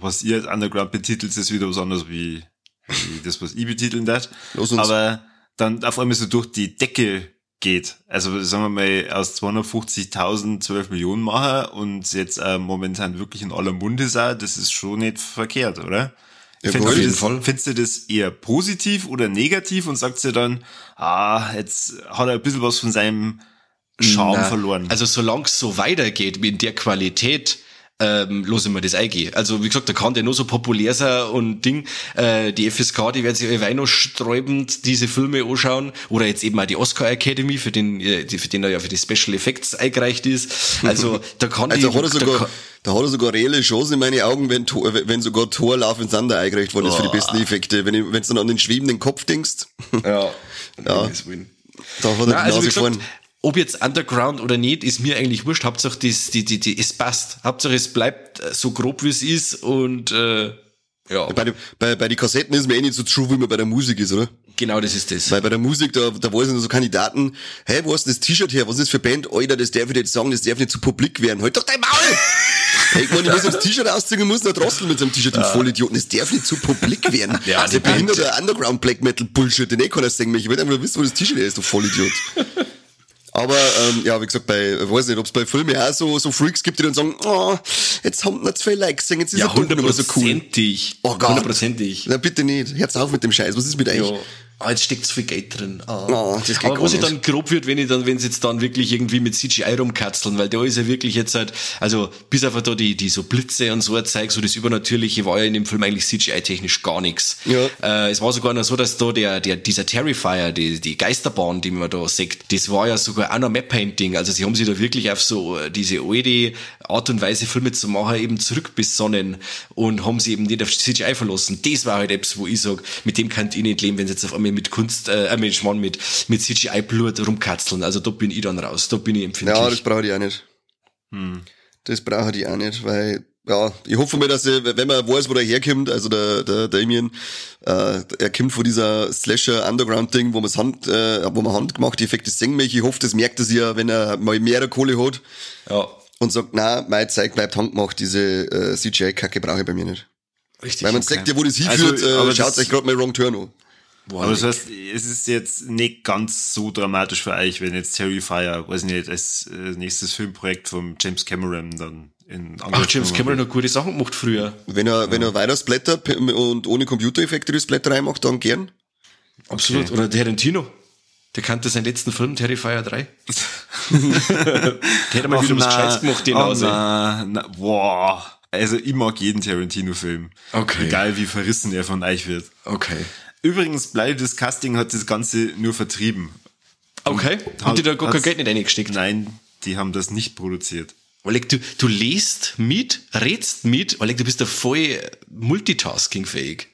was ihr als Underground betitelt, ist wieder was anderes wie, wie das, was ich betiteln darf. Aber dann auf einmal so durch die Decke geht. Also sagen wir mal aus 250.000 12 Millionen machen und jetzt äh, momentan wirklich in aller Munde sein, das ist schon nicht verkehrt, oder? Ja, Findest du das, Fall. Findest du das eher positiv oder negativ und sagst du dann, ah, jetzt hat er ein bisschen was von seinem Charme Na, verloren? Also solange es so weitergeht in der Qualität, ähm, lassen wir das eingehen. Also wie gesagt, da kann der nur so populär sein und Ding. Äh, die FSK, die werden sich alle noch sträubend diese Filme anschauen. Oder jetzt eben auch die Oscar Academy, für den, äh, die- für den er ja für die Special Effects eingereicht ist. Also da kann Also die, hat er da sogar, kann, da hat er sogar reelle Chance in meine Augen, wenn, wenn sogar Tor Love and Thunder eingereicht worden ist für die besten Effekte. Wenn du dann an den schwebenden Kopf denkst, ja, Ja. da hat er die also Nase gesagt, vorn. Ob jetzt Underground oder nicht, ist mir eigentlich wurscht. Hauptsache, das, die, die, die, es passt. Hauptsache, es bleibt äh, so grob, wie es ist und äh, ja, Bei, den- bei, bei den Kassetten ist mir eh nicht so true, wie man bei der Musik ist, oder? genau das ist das. Weil bei der Musik, da, da war es so Kandidaten, hey, wo hast du das T-Shirt her? Was ist das für Band? Alter, das darf ich nicht sagen, das darf nicht zu publik werden. Halt doch dein Maul! hey, ich meine, ich muss das T-Shirt ausziehen, muss noch drosseln mit seinem T-Shirt, den Vollidioten. Das darf nicht zu publik werden. Ja, also behinderte Underground Black Metal Bullshit, den eh keiner sagen möchte. Ich will einfach nur wissen, wo das T-Shirt ist, du Vollidiot. Aber ähm, ja, wie gesagt, bei, ich weiß nicht, ob es bei Filmen auch so, so Freaks gibt, die dann sagen, oh, jetzt haben wir zwei Likes, sagen, jetzt ist ja, er doch nicht mehr so cool. hundertprozentig. Oh Gott. Hundertprozentig. Na bitte nicht. Hört's auf mit dem Scheiß. Was ist mit euch? Ja. Ah, jetzt steckt so viel Geld drin. Ah. Oh, das geht Aber was ich dann grob wird, wenn ich dann, wenn sie jetzt dann wirklich irgendwie mit CGI rumkatzeln, weil da ist ja wirklich jetzt halt, also bis auf da die, die so Blitze und so ein Zeug, so das Übernatürliche war ja in dem Film eigentlich CGI-technisch gar nichts. Ja. Äh, es war sogar noch so, dass da der, der, dieser Terrifier, die, die Geisterbahn, die man da sieht, das war ja sogar auch noch Map-Painting. Also sie haben sich da wirklich auf so äh, diese alte Art und Weise Filme zu machen, eben zurück bis Sonnen und haben sie eben nicht auf CGI verlassen. Das war halt etwas, wo ich sag, mit dem kann ich nicht leben, wenn sie jetzt auf einmal mit Kunst, äh, äh, mit, Schmarrn, mit, mit CGI-Blut rumkatzeln. Also da bin ich dann raus, da bin ich empfindlich. Ja, das brauche ich auch nicht. Das brauche ich auch nicht, weil ja, ich hoffe mal, dass er, wenn man weiß, wo er herkommt, also der, der Damien, äh, er kommt von dieser Slasher-Underground-Ding, wo, Hand, äh, wo man handgemachte Effekte singen möchte. Ich hoffe, das merkt er sich ja, wenn er mal mehr Kohle hat. Ja. Und sagt, na, mein Zeug bleibt handgemacht, diese äh, CGI-Kacke brauche ich bei mir nicht. Richtig. Weil man okay. sagt ja, wo das hinführt, Also, äh, schaut euch gerade mal Wrong Turn an. Aber das heißt, es ist jetzt nicht ganz so dramatisch für euch, wenn jetzt Terrifier, weiß nicht, als äh, nächstes Filmprojekt von James Cameron dann in Ach, James Cameron hat gute Sachen gemacht früher. Wenn er, wenn er weiter Splatter und ohne Computereffekte die Splatterei macht, dann gern. Absolut. Oder Tarantino. Der kannte seinen letzten Film, Terrifier 3. der hätte mal wieder was Gescheites gemacht, den oh, Nase. na, na, boah. Also ich mag jeden Tarantino-Film. Okay. Egal wie verrissen er von euch wird. Okay. Übrigens, Blinded Casting hat das Ganze nur vertrieben. Okay. Hat- Haben die da gar kein Geld nicht reingesteckt? Nein, die haben das nicht produziert. Oleg, du, du liest mit, redst mit, Oleg, du bist da voll multitaskingfähig.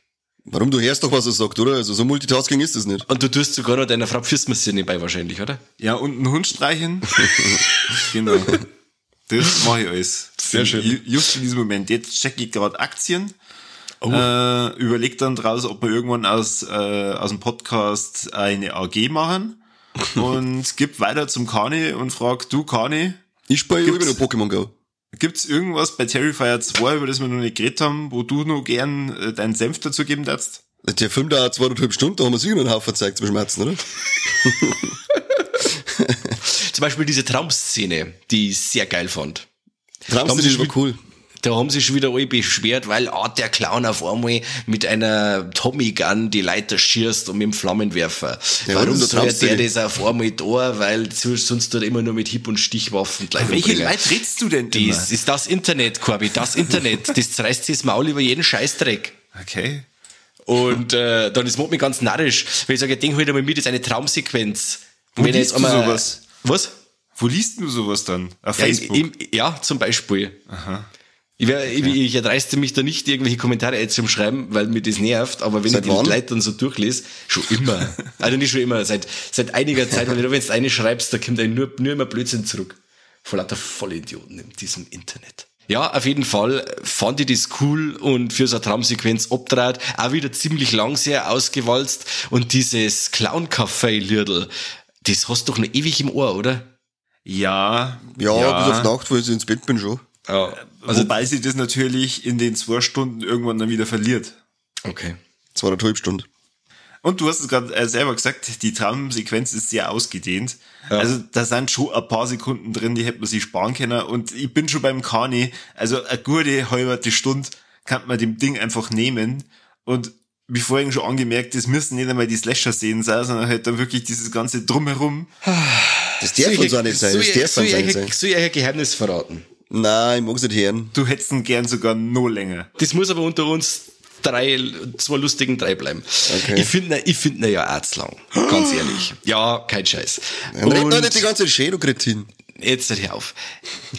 Warum? Du hörst doch, was er sagt, oder? Also so Multitasking ist das nicht. Und du tust sogar noch deiner Frau Pfirstmassieren nebenbei wahrscheinlich, oder? Ja, und einen Hund streichen. genau. Das mache ich alles. Sehr schön. Ju- Just in diesem Moment. Jetzt checke ich gerade Aktien. Oh. Äh, überleg dann draus, ob wir irgendwann aus, äh, aus dem Podcast eine AG machen. und gib weiter zum Kani und frag, du Kani, Ich spiele ja immer noch Pokémon Go. gibt's irgendwas bei Terrifier 2, über das wir noch nicht geredet haben, wo du noch gern äh, deinen Senf dazu geben darfst? Der Film dauert zweieinhalb Stunden, da haben wir sicher noch einen Haufen Zeit zum Schmerzen, oder? Zum Beispiel diese Traumszene, die ich sehr geil fand. Das war schon- cool. Da haben sich schon wieder alle beschwert, weil ah, der Clown auf einmal mit einer Tommy Gun die Leiter schießt und mit dem Flammenwerfer. Ja, Warum soll der das auf einmal da? Weil sonst tut er immer nur mit Hieb- und Stichwaffen gleich Welche. Leute redst du denn immer? Das ist das Internet, Corby, das Internet. Das zerreißt sich das Maul über jeden Scheißdreck. Okay. Und äh, dann ist mich ganz narrisch, weil ich sage, denk halt einmal mit, das ist eine Traumsequenz. Wo Wenn liest du sowas? Was? Wo liest du sowas dann? Auf Ja, Facebook? im, im, ja zum Beispiel. Ich, wär, ich, ich erdreiste mich da nicht, irgendwelche Kommentare jetzt zum Schreiben, weil mir das nervt, aber wenn Seit ich die? Leute dann so durchlese, schon immer. also nicht schon immer, seit, seit einiger Zeit, weil wenn du eine schreibst, da kommt ein nur, nur immer Blödsinn zurück. Vor lauter Vollidioten in diesem Internet. Ja, auf jeden Fall fand ich das cool und für so eine Traumsequenz abdraht, auch wieder ziemlich lang sehr ausgewalzt und dieses Clown-Café-Liedl, das hast du doch noch ewig im Ohr, oder? Ja, Ja, bis auf Nacht, wo ich ins Bett bin schon. Ja. Also, Wobei sie das natürlich in den zwei Stunden irgendwann dann wieder verliert. Okay. Zweieinhalb Stunden. Und du hast es gerade äh, selber gesagt, die Traumsequenz ist sehr ausgedehnt. Also da sind schon ein paar Sekunden drin, die hätte man sich sparen können. Und ich bin schon beim Kani. Also eine gute halbe Stunde kann man dem Ding einfach nehmen. Und wie vorhin schon angemerkt, das müssen nicht einmal die Slasher sehen sein, sondern halt dann wirklich dieses ganze Drumherum. Das darf uns auch nicht sein. Das darf uns nicht sein. soll ich euch ein Geheimnis verraten? Nein, ich mag's nicht hören. Du hättest ihn gern sogar noch länger. Das muss aber unter uns drei, zwei lustigen drei bleiben. Okay. Ich finde ich find ihn ja arzlang. Ganz ehrlich. Ja, kein Scheiß. Dann red doch nicht die ganze Zeit schön, du Kretin. Jetzt hör auf.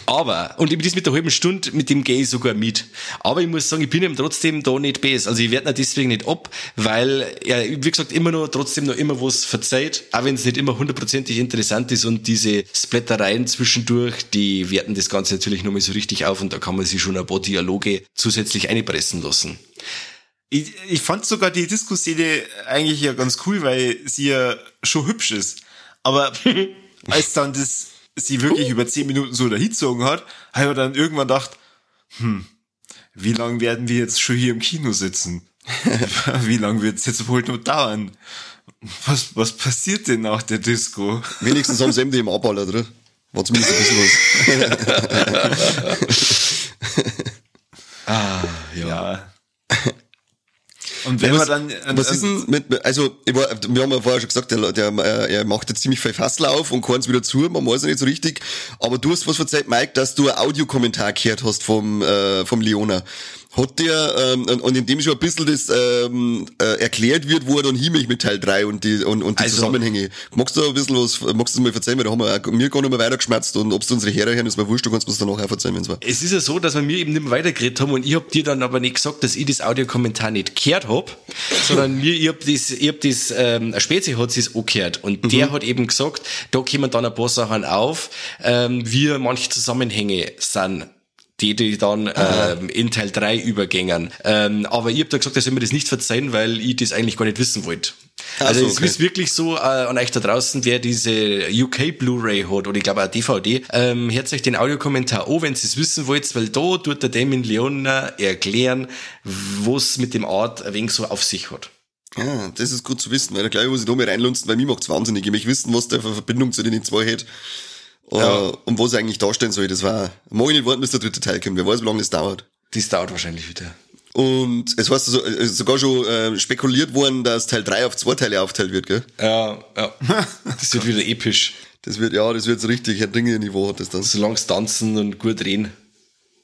Aber, und ich bin das mit der halben Stunde, mit dem gehe ich sogar mit. Aber ich muss sagen, ich bin ihm trotzdem da nicht besser. Also ich werde deswegen nicht ab, weil er, wie gesagt, immer noch, trotzdem noch immer was verzeiht. Auch wenn es nicht immer hundertprozentig interessant ist und diese Splattereien zwischendurch, die werten das Ganze natürlich nochmal so richtig auf und da kann man sich schon ein paar Dialoge zusätzlich einpressen lassen. Ich, ich fand sogar die Disco-Szene eigentlich ja ganz cool, weil sie ja schon hübsch ist. Aber als dann das sie wirklich über zehn Minuten so dahingezogen hat, habe ich dann irgendwann gedacht, hm, wie lange werden wir jetzt schon hier im Kino sitzen? wie lange wird es jetzt wohl noch dauern? Was, was passiert denn nach der Disco? Wenigstens haben sie MDMA ballert, oder? War zumindest ein bisschen was. Ja. Und wenn man dann, Was ist denn mit, also, war, wir haben ja vorher schon gesagt, der, der, er macht jetzt ziemlich viel Fassel auf und keins wieder zu, man weiß ja nicht so richtig. Aber du hast was verzeiht, Mike, dass du ein Audiokommentar gehört hast vom, äh, vom Leona. Hat der, ähm, und, und in dem schon ein bisschen das ähm, äh, erklärt wird, wo er dann hinmächt mit Teil 3 und die, und, und die Also- Zusammenhänge. Magst du da ein bisschen was, magst du mal erzählen, weil da haben wir auch, mir gar nicht mehr weitergeschmerzt und ob du unsere Hörer hören, ist mir wurscht, du kannst mir das danach auch erzählen, wenn's war. Es ist ja so, dass wir mir eben nicht mehr weitergeredet haben und ich hab dir dann aber nicht gesagt, dass ich das Audiokommentar nicht gehört hab, sondern mir, ich hab das, ich hab das, ähm, ein Spezi hat sie's auch gehört und der hat eben gesagt, da kommen dann ein paar Sachen auf, ähm, wie manche Zusammenhänge sind. Die die dann ähm, in Teil 3 übergängen. Ähm, aber ich hab da gesagt, dass ich mir das nicht verzeihen, weil ich das eigentlich gar nicht wissen wollte. Ach Also so, es okay. ist wirklich so äh, an euch da draußen, wer diese UK Blu-ray hat oder ich glaube auch DVD, ähm, hört euch den Audiokommentar an, wenn ihr es wissen wollt, weil da tut der Damon Leona erklären, was mit dem Art ein wenig so auf sich hat. Ja, das ist gut zu wissen, weil da gleich muss ich da mal reinlunzen, weil mir macht's wahnsinnig. Ich möchte wissen, was der für Verbindung zu den zwei hat. Äh, und was er eigentlich darstellen soll. Das war, mag ich nicht warten, bis der dritte Teil kommt. Wer weiß, wie lange das dauert. Das dauert wahrscheinlich wieder. Und es war so, äh, sogar schon äh, spekuliert worden, dass Teil 3 auf zwei Teile aufteilt wird, gell? Ja, ja. Das wird wieder episch. Das wird, ja, das wird so richtig Herr Dinge-Niveau hat das dann. Solange es tanzen und gut reden,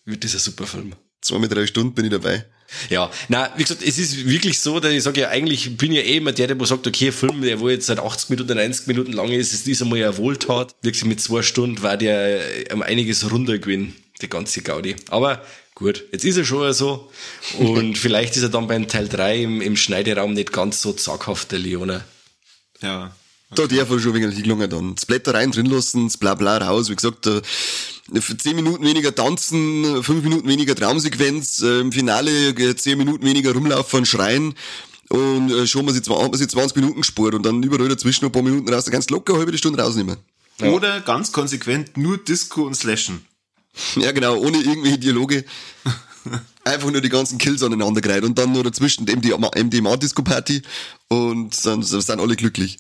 wird das ein super Film. Zwei mit drei Stunden bin ich dabei. Ja, na, wie gesagt, es ist wirklich so, dass ich sage ja, eigentlich bin ja eh immer der, der sagt, okay, Film, der wo jetzt seit 80 Minuten, 90 Minuten lang ist, ist dieser Mal eine Wohltat. Wirklich mit zwei Stunden war der um einiges runter gewesen, die ganze Gaudi. Aber gut, jetzt ist er schon so. Und vielleicht ist er dann beim Teil 3 im, im Schneideraum nicht ganz so zaghaft, der Leona. Ja. Da darf er schon ein wenig hingelungen dann. Das Blätter rein, drin lassen, das Blabla raus. Wie gesagt, äh, für 10 Minuten weniger tanzen, 5 Minuten weniger Traumsequenz, äh, im Finale äh, 10 Minuten weniger rumlaufen und schreien. Und äh, schon mal sie, zwa- hat man sie 20 Minuten gespurt und dann überall dazwischen ein paar Minuten raus. Du locker eine halbe Stunde rausnehmen. Oder ganz konsequent nur Disco und Slashen. Ja, genau, ohne irgendwelche Dialoge. Einfach nur die ganzen Kills aneinandergereiht und dann nur dazwischen die MDMA-Disco-Party und dann sind alle glücklich.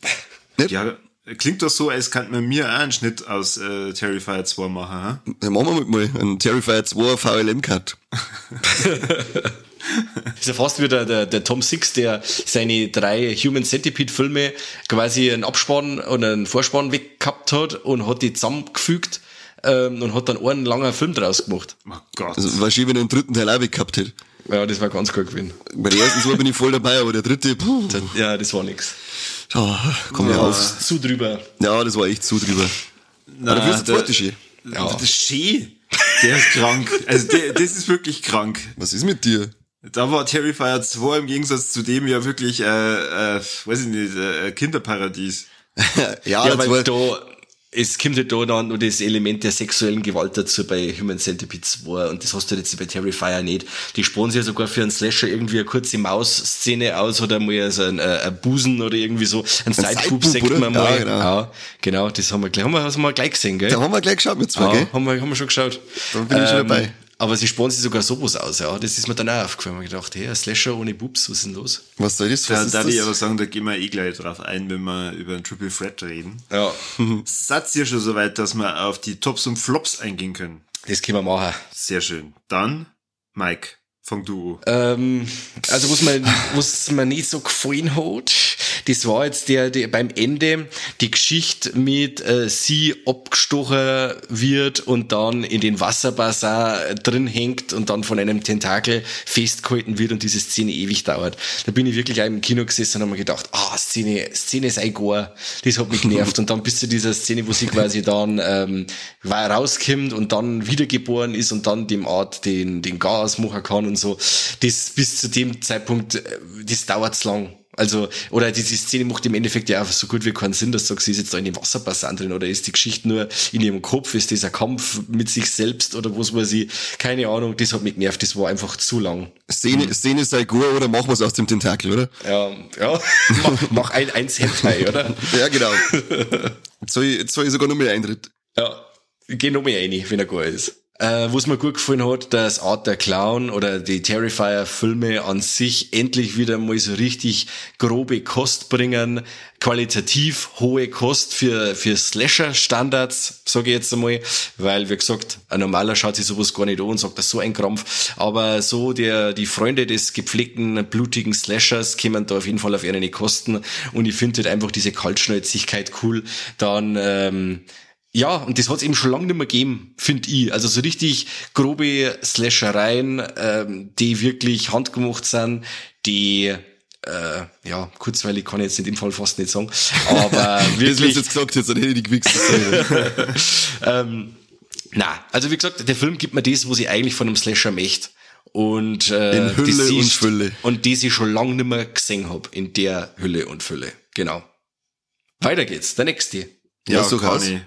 Nicht? Ja, klingt doch so, als könnte man mir auch einen Schnitt aus äh, Terrifier 2 machen. Hm? Dann machen wir mal einen Terrifier 2 VLM-Cut. ist ja fast wie der, der, der Tom Six, der seine drei Human Centipede Filme quasi einen Abspann und einen Vorspann weggehabt hat und hat die zusammengefügt ähm, und hat dann einen langen Film draus gemacht. Oh Gott. Also, war schön, wenn er den dritten Teil auch weggehabt hätte. Ja, das war ganz gut gewesen. Bei der ersten zwei bin ich voll dabei, aber der dritte, puh, Ja, das war nix. Oh, komm ja auf. Zu drüber. Ja, das war echt zu drüber. Na, aber dafür ist der der- zweite schön. Ja. Das ist schön. Der ist krank. Also der, das ist wirklich krank. Was ist mit dir? Da war Terrifier 2 im Gegensatz zu dem ja wirklich, äh, äh, weiß ich nicht, äh, Kinderparadies. ja, Ja, das weil war, da, es kommt halt da dann noch das Element der sexuellen Gewalt dazu bei Human Centipede 2 und das hast du jetzt bei Terrifier nicht. Die sparen sich ja sogar für einen Slasher irgendwie eine kurze Maus-Szene aus oder mal so ein, äh, ein Busen oder irgendwie so. Ein Sideboob Sideboob, sagt man mal. Ja, genau. Ja, genau, das haben wir gleich, haben wir, haben wir gleich gesehen, gell? da haben wir gleich geschaut mit zwei, Ja, gell? haben wir, haben wir schon geschaut. Ähm, Da bin ich schon dabei. Aber sie sparen sich sogar sowas aus, ja. Das ist mir dann auch aufgefallen. Ich gedacht, hey, ein Slasher ohne Bubs, was ist denn los? Was soll das? Da Was ist darf ich aber sagen, da gehen wir eh gleich drauf ein, wenn wir über einen Triple Threat reden. Ja, Satz ihr schon soweit, dass wir auf die Tops und Flops eingehen können. das können wir machen. Sehr schön. Dann, Mike, fang du an. Ähm, also was mir, was mir nicht so gefallen hat, das war jetzt der, der beim Ende die Geschichte mit äh, sie abgestochen wird und dann in den Wasserbassin drin hängt und dann von einem Tentakel festgehalten wird und diese Szene ewig dauert. Da bin ich wirklich im Kino gesessen und habe mir gedacht, ah, Szene, Szene sei gar. Das hat mich genervt. und dann bis zu dieser Szene, wo sie quasi dann ähm, rauskommt und dann wiedergeboren ist und dann dem Art den, den Gas machen kann und so. Das bis zu dem Zeitpunkt, äh, das dauert zu lang. Also, oder diese Szene macht im Endeffekt ja einfach so gut wie keinen Sinn, dass du sagst, sie ist jetzt da in dem Wasserbassin drin oder ist die Geschichte nur in ihrem Kopf, ist dieser Kampf mit sich selbst oder was weiß ich, keine Ahnung, das hat mich genervt, das war einfach zu lang. Szene, Szene sei gut oder machen wir es aus dem Tentakel, oder? Ja, ja, mach, mach ein, eins Hentai, oder? Ja, genau. Jetzt soll ich, jetzt soll ich sogar noch mehr Eintritt. Ja, geh noch mehr rein, wenn er gut ist. Äh, was mir gut gefallen hat, dass Art der Clown oder die Terrifier-Filme an sich endlich wieder mal so richtig grobe Kost bringen, qualitativ hohe Kost für, für Slasher-Standards, sage ich jetzt einmal, weil, wie gesagt, ein normaler schaut sich sowas gar nicht an und sagt, das ist so ein Krampf, aber so der, die Freunde des gepflegten, blutigen Slashers kommen da auf jeden Fall auf ihre Kosten. Und ich finde halt einfach diese Kaltschnäuzigkeit cool, dann, ähm, ja, und das hat's eben schon lange nicht mehr gegeben, finde ich. Also so richtig grobe Slashereien, ähm, die wirklich handgemacht sind, die äh, ja, kurzweilig kann ich jetzt in dem Fall fast nicht sagen, aber Das, was du wirklich, jetzt gesagt hättest, dann hätte ich die gewichst. ähm, na, also wie gesagt, der Film gibt mir das, was ich eigentlich von einem Slasher möchte. Und äh, In Hülle das und ich- Fülle. Und das ich schon lange nicht mehr gesehen hab in der Hülle und Fülle. Genau. Weiter geht's, der nächste. Ja, so kann ich.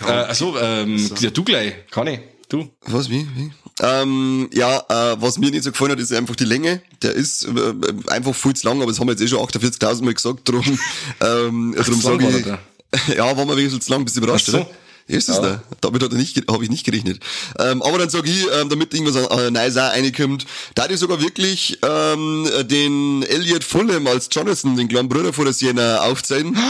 Äh, achso, ähm, ja, du gleich, kann ich, du. Was, wie, wie? Ähm, ja, äh, was mir nicht so gefallen hat, ist einfach die Länge. Der ist äh, einfach viel zu lang, aber das haben wir jetzt eh schon 48.000 Mal gesagt, drum, ähm, drum sage war ich, der ja, war mir ein bisschen zu lang, bist du überrascht, Ach so. oder? Ist es Ja. da. Damit hat er nicht, habe ich nicht gerechnet. Ähm, aber dann sage ich, ähm, damit irgendwas äh, Neues auch reinkommt, da ich sogar wirklich ähm, den Elliot Fulham als Jonathan, den kleinen Bruder von der Sienna, aufzeigen.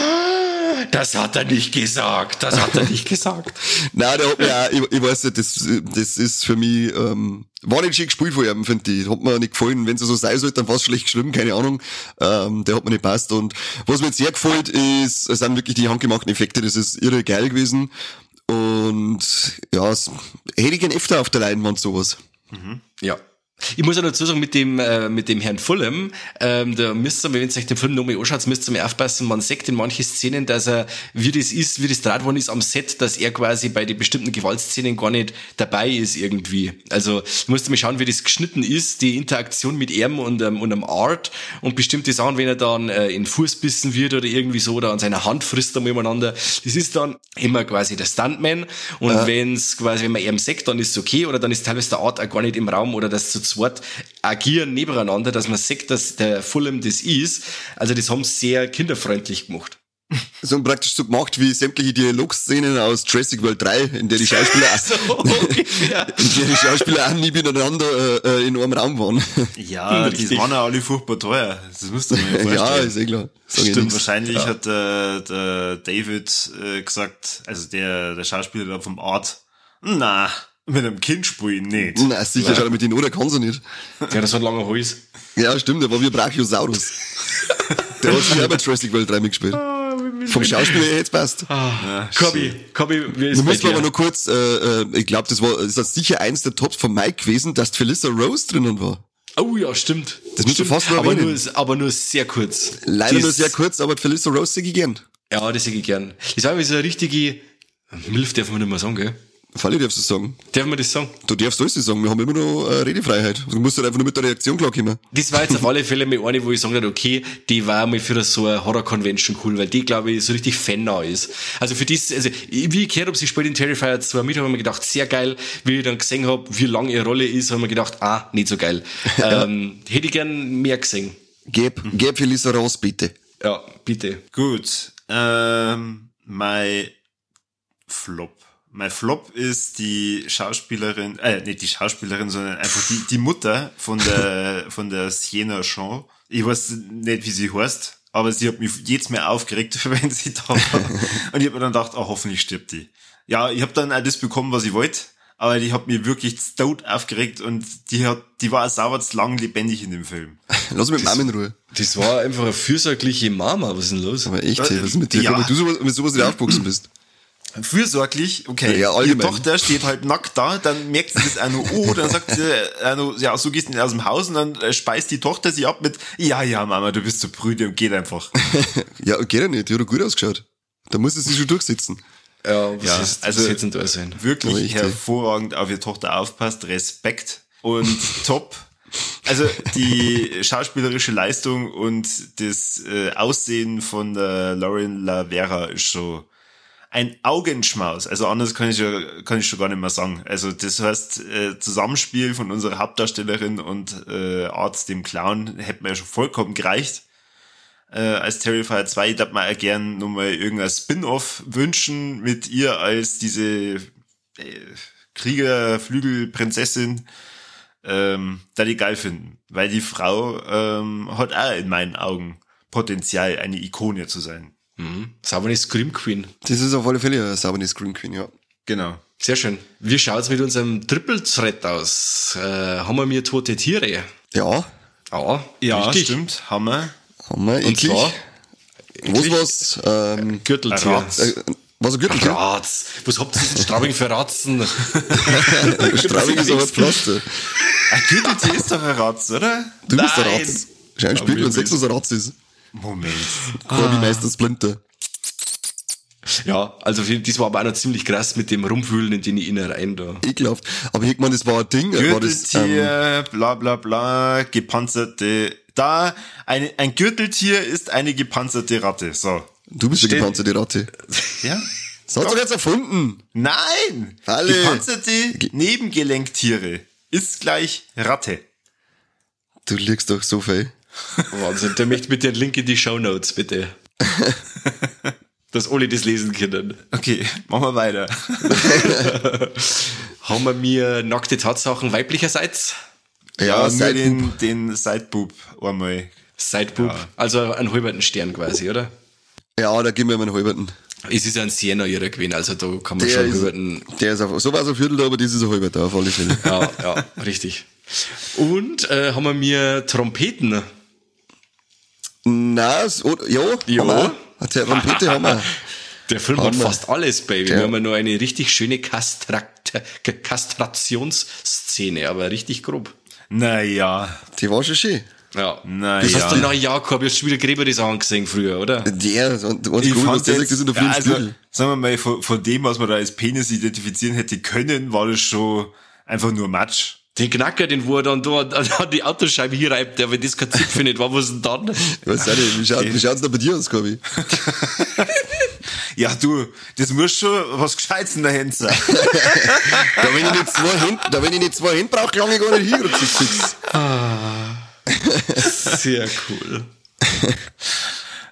Das hat er nicht gesagt. Das hat er nicht gesagt. Nein, der hat mir auch, ich, ich weiß nicht, das, das ist für mich, ähm, war nicht schön gespielt von ihm, finde ich. Hat mir nicht gefallen. Wenn es so sein sollte, dann fast schlecht geschrieben, keine Ahnung. Ähm, der hat mir nicht passt. Und was mir jetzt sehr gefällt, ist, es sind wirklich die handgemachten Effekte, das ist irre geil gewesen. Und ja, es, hätte ich gern öfter auf der Leinwand sowas. Ja. Ich muss auch dazu sagen, mit dem, äh, mit dem Herrn Fulham, ähm, da müsst ihr, wenn ihr euch den Film nochmal anschaut, müsst ihr mal aufpassen, man sagt in manchen Szenen, dass er, wie das ist, wie das draht worden ist am Set, dass er quasi bei den bestimmten Gewaltszenen gar nicht dabei ist irgendwie. Also, du musst mal schauen, wie das geschnitten ist, die Interaktion mit ihm und, ähm, und einem Art und bestimmte Sachen, wenn er dann äh, in Fuß bissen wird oder irgendwie so, oder an seiner Hand frisst er mal umeinander. Das ist dann immer quasi der Stuntman und wenn's quasi, wenn man ihm sagt, dann ist es okay, oder dann ist teilweise der Art auch gar nicht im Raum oder das zu zweit agieren nebeneinander, dass man sagt, dass der Fulham das ist. Also das haben sie sehr kinderfreundlich gemacht. So praktisch so gemacht wie sämtliche Dialogszenen aus Jurassic World 3, in der die Schauspieler, So ungefähr. in der die Schauspieler auch nie miteinander äh, äh, in einem Raum waren. Ja, die waren ja alle furchtbar teuer. Das musst du mir vorstellen. ja, ist eh klar. Sag Stimmt, wahrscheinlich hat der, der David äh, gesagt, also der, der Schauspieler vom Art, na, mit einem Kind spielen nicht. Na, sicher, schau mit den oder kann sie nicht. Der hat so einen langen Hals. Ja, stimmt, der war wie ein Brachiosaurus. der hat sich auch bei Jurassic World 3 mitgespielt. Vom Schauspieler her jetzt passt. Kobi, Kobi, wie ist Du musst mir aber noch kurz, äh, äh, ich glaube, das war das ist sicher eins der Tops von Mike gewesen, dass Felissa Rose drinnen war. Oh ja, stimmt. Das musst du Stimmt, fast noch aber nur, aber nur sehr kurz. Leider Das- nur sehr kurz, aber Felissa Rose sehr gern. Ja, das hätte ich gern. Das war so eine richtige, Milf darf man nicht mehr sagen, gell? Falle darfst du sagen. Darf man das sagen? Du darfst alles sagen, wir haben immer noch äh, Redefreiheit. Du musst halt einfach nur mit der Reaktion klarkommen. Das war jetzt auf alle Fälle mal eine, wo ich sagen okay, die war mal für so eine Horror-Convention cool, weil die, glaube ich, so richtig fannah ist. Also für das, also, wie ich gehört habe, sie spielt in Terrifier 2 mit, habe ich mir gedacht, sehr geil. Wie ich dann gesehen habe, wie lang ihre Rolle ist, habe ich mir gedacht, ah, nicht so geil. ähm, hätte ich gern mehr gesehen. Geb, geb Felissa Rose, bitte. Ja, bitte. Gut, ähm, mein Flop. Mein Flop ist die Schauspielerin, äh, nicht die Schauspielerin, sondern einfach die, die Mutter von der, von der Sienna Shaw. Ich weiß nicht, wie sie heißt, aber sie hat mich jedes Mal aufgeregt, wenn sie da war. Und ich habe mir dann gedacht, oh, hoffentlich stirbt die. Ja, ich habe dann auch das bekommen, was ich wollte, aber die hat mich wirklich tot aufgeregt und die hat, die war sauber zu lang lebendig in dem Film. Lass mich mit Mama in Ruhe. Das war einfach eine fürsorgliche Mama. Was ist denn los? Aber echt, hey, was ist mit dir? Ja. Wenn du sowas, mit sowas nicht aufgewachsen bist. Fürsorglich, okay, Ja, ja, die. Tochter steht halt nackt da, dann merkt sie das auch noch, oh, dann sagt sie, äh, noch, ja, so gehst du nicht aus dem Haus und dann äh, speist die Tochter sie ab mit, ja, ja, Mama, du bist so brüde und geht einfach. Ja, geht ja nicht. Die hat doch gut ausgeschaut. Da muss es sich schon durchsetzen. Ja, was Ja, ist, also- was jetzt denn da sein? Wirklich hervorragend auf ihre Tochter aufpasst, Respekt und top. Also die schauspielerische Leistung und das äh, Aussehen von der Lauren Lavera ist schon ein Augenschmaus. Also anders kann ich ja, kann ich schon gar nicht mehr sagen. Also das heißt, äh, Zusammenspiel von unserer Hauptdarstellerin und äh, Arzt, dem Clown, hätte mir ja schon vollkommen gereicht. Äh, als Terrifier 2 darf man auch gern nochmal irgendein Spin-off wünschen mit ihr als diese äh, Kriegerflügelprinzessin. Ähm, da die geil finden. Weil die Frau ähm, hat auch in meinen Augen Potenzial, eine Ikone zu sein. Mhm. Saubernis Scream Queen. Das ist auf alle Fälle eine saubere Screen Queen, ja. Genau. Sehr schön. Wie schaut's mit unserem Triple-Threat aus? Äh, haben wir mir tote Tiere? Ja, Ja, Ja, richtig. stimmt. Hammer. haben wir Und eklig. zwar Was war's? Ähm, Gürteltier. Ratz. äh, was ein Gürteltier? Ratz. Was habt ihr denn Straubing für Ratzen? Straubing ist aber Pflaster. Ein Gürteltier ist doch ein Ratz, oder? Du bist der Nein. Ratz. Schau ein Spiel und sechs, was ein Ratz ist. Moment. Corby Meister Splinter. Ja, also das war aber auch noch ziemlich krass mit dem Rumwühlen in den Innereien da. Ekelhaft. Aber ich meine, das war ein Ding. War das, ähm, Gürteltier, bla bla bla, gepanzerte. Da, eine, ein Gürteltier ist eine gepanzerte Ratte. So. du bist Steht- gepanzerte Ratte. Ja? Das hat doch jetzt erfunden. Nein! Alle. Gepanzerte Nebengelenktiere. ist gleich Ratte. Du liegst doch so viel. Wahnsinn. Der möchte mit den Link in die Show Notes, bitte. Dass alle das lesen können. Okay, machen wir weiter. Haben wir mir nackte Tatsachen weiblicherseits? Ja, Ja, nur den, den Sideboob einmal. Sideboob. Also einen halberten Stern quasi, oder? Ja, da geben wir mal einen halberten. Es ist ja ein Sienna ihrer gewesen, also da kann man Der schon halberten. der ist auf, so war es ein Viertel, aber das ist ein halberter auf alle Fälle. Ja, ja, richtig. Und äh, haben wir mir Trompeten. Na, so, ja, Ja. haben wir. Eine Trompete haben wir. Der Film hat Haben wir. fast alles, Baby. Der- Wir haben ja noch eine richtig schöne Kastrakt Kastrationsszene, aber richtig grob. Naja, Die war schon schön. Ja. Na das ja. hast du nach Jakob, hast schon wieder Gräber das angesehen früher, oder? Der, und, und ich was fand der jetzt, sagt, das in der ja, also, sagen wir mal, von, von dem, was man da als Penis identifizieren hätte können, war das schon einfach nur Matsch. Den Knacker, den wo er dann da an die Autoscheibe hier reibt, der, wenn das kein Zipfel nicht war, was denn dann? Ich weiß auch nicht, wie schaut, schaut's da bei dir aus, Gabi? Ja, du, das muss schon was Gescheites in der Hand sein. Da wenn ich nicht zwei Hände, da wenn ich nicht zwei Hände brauche, lange gar nicht hin, fix. Sehr cool.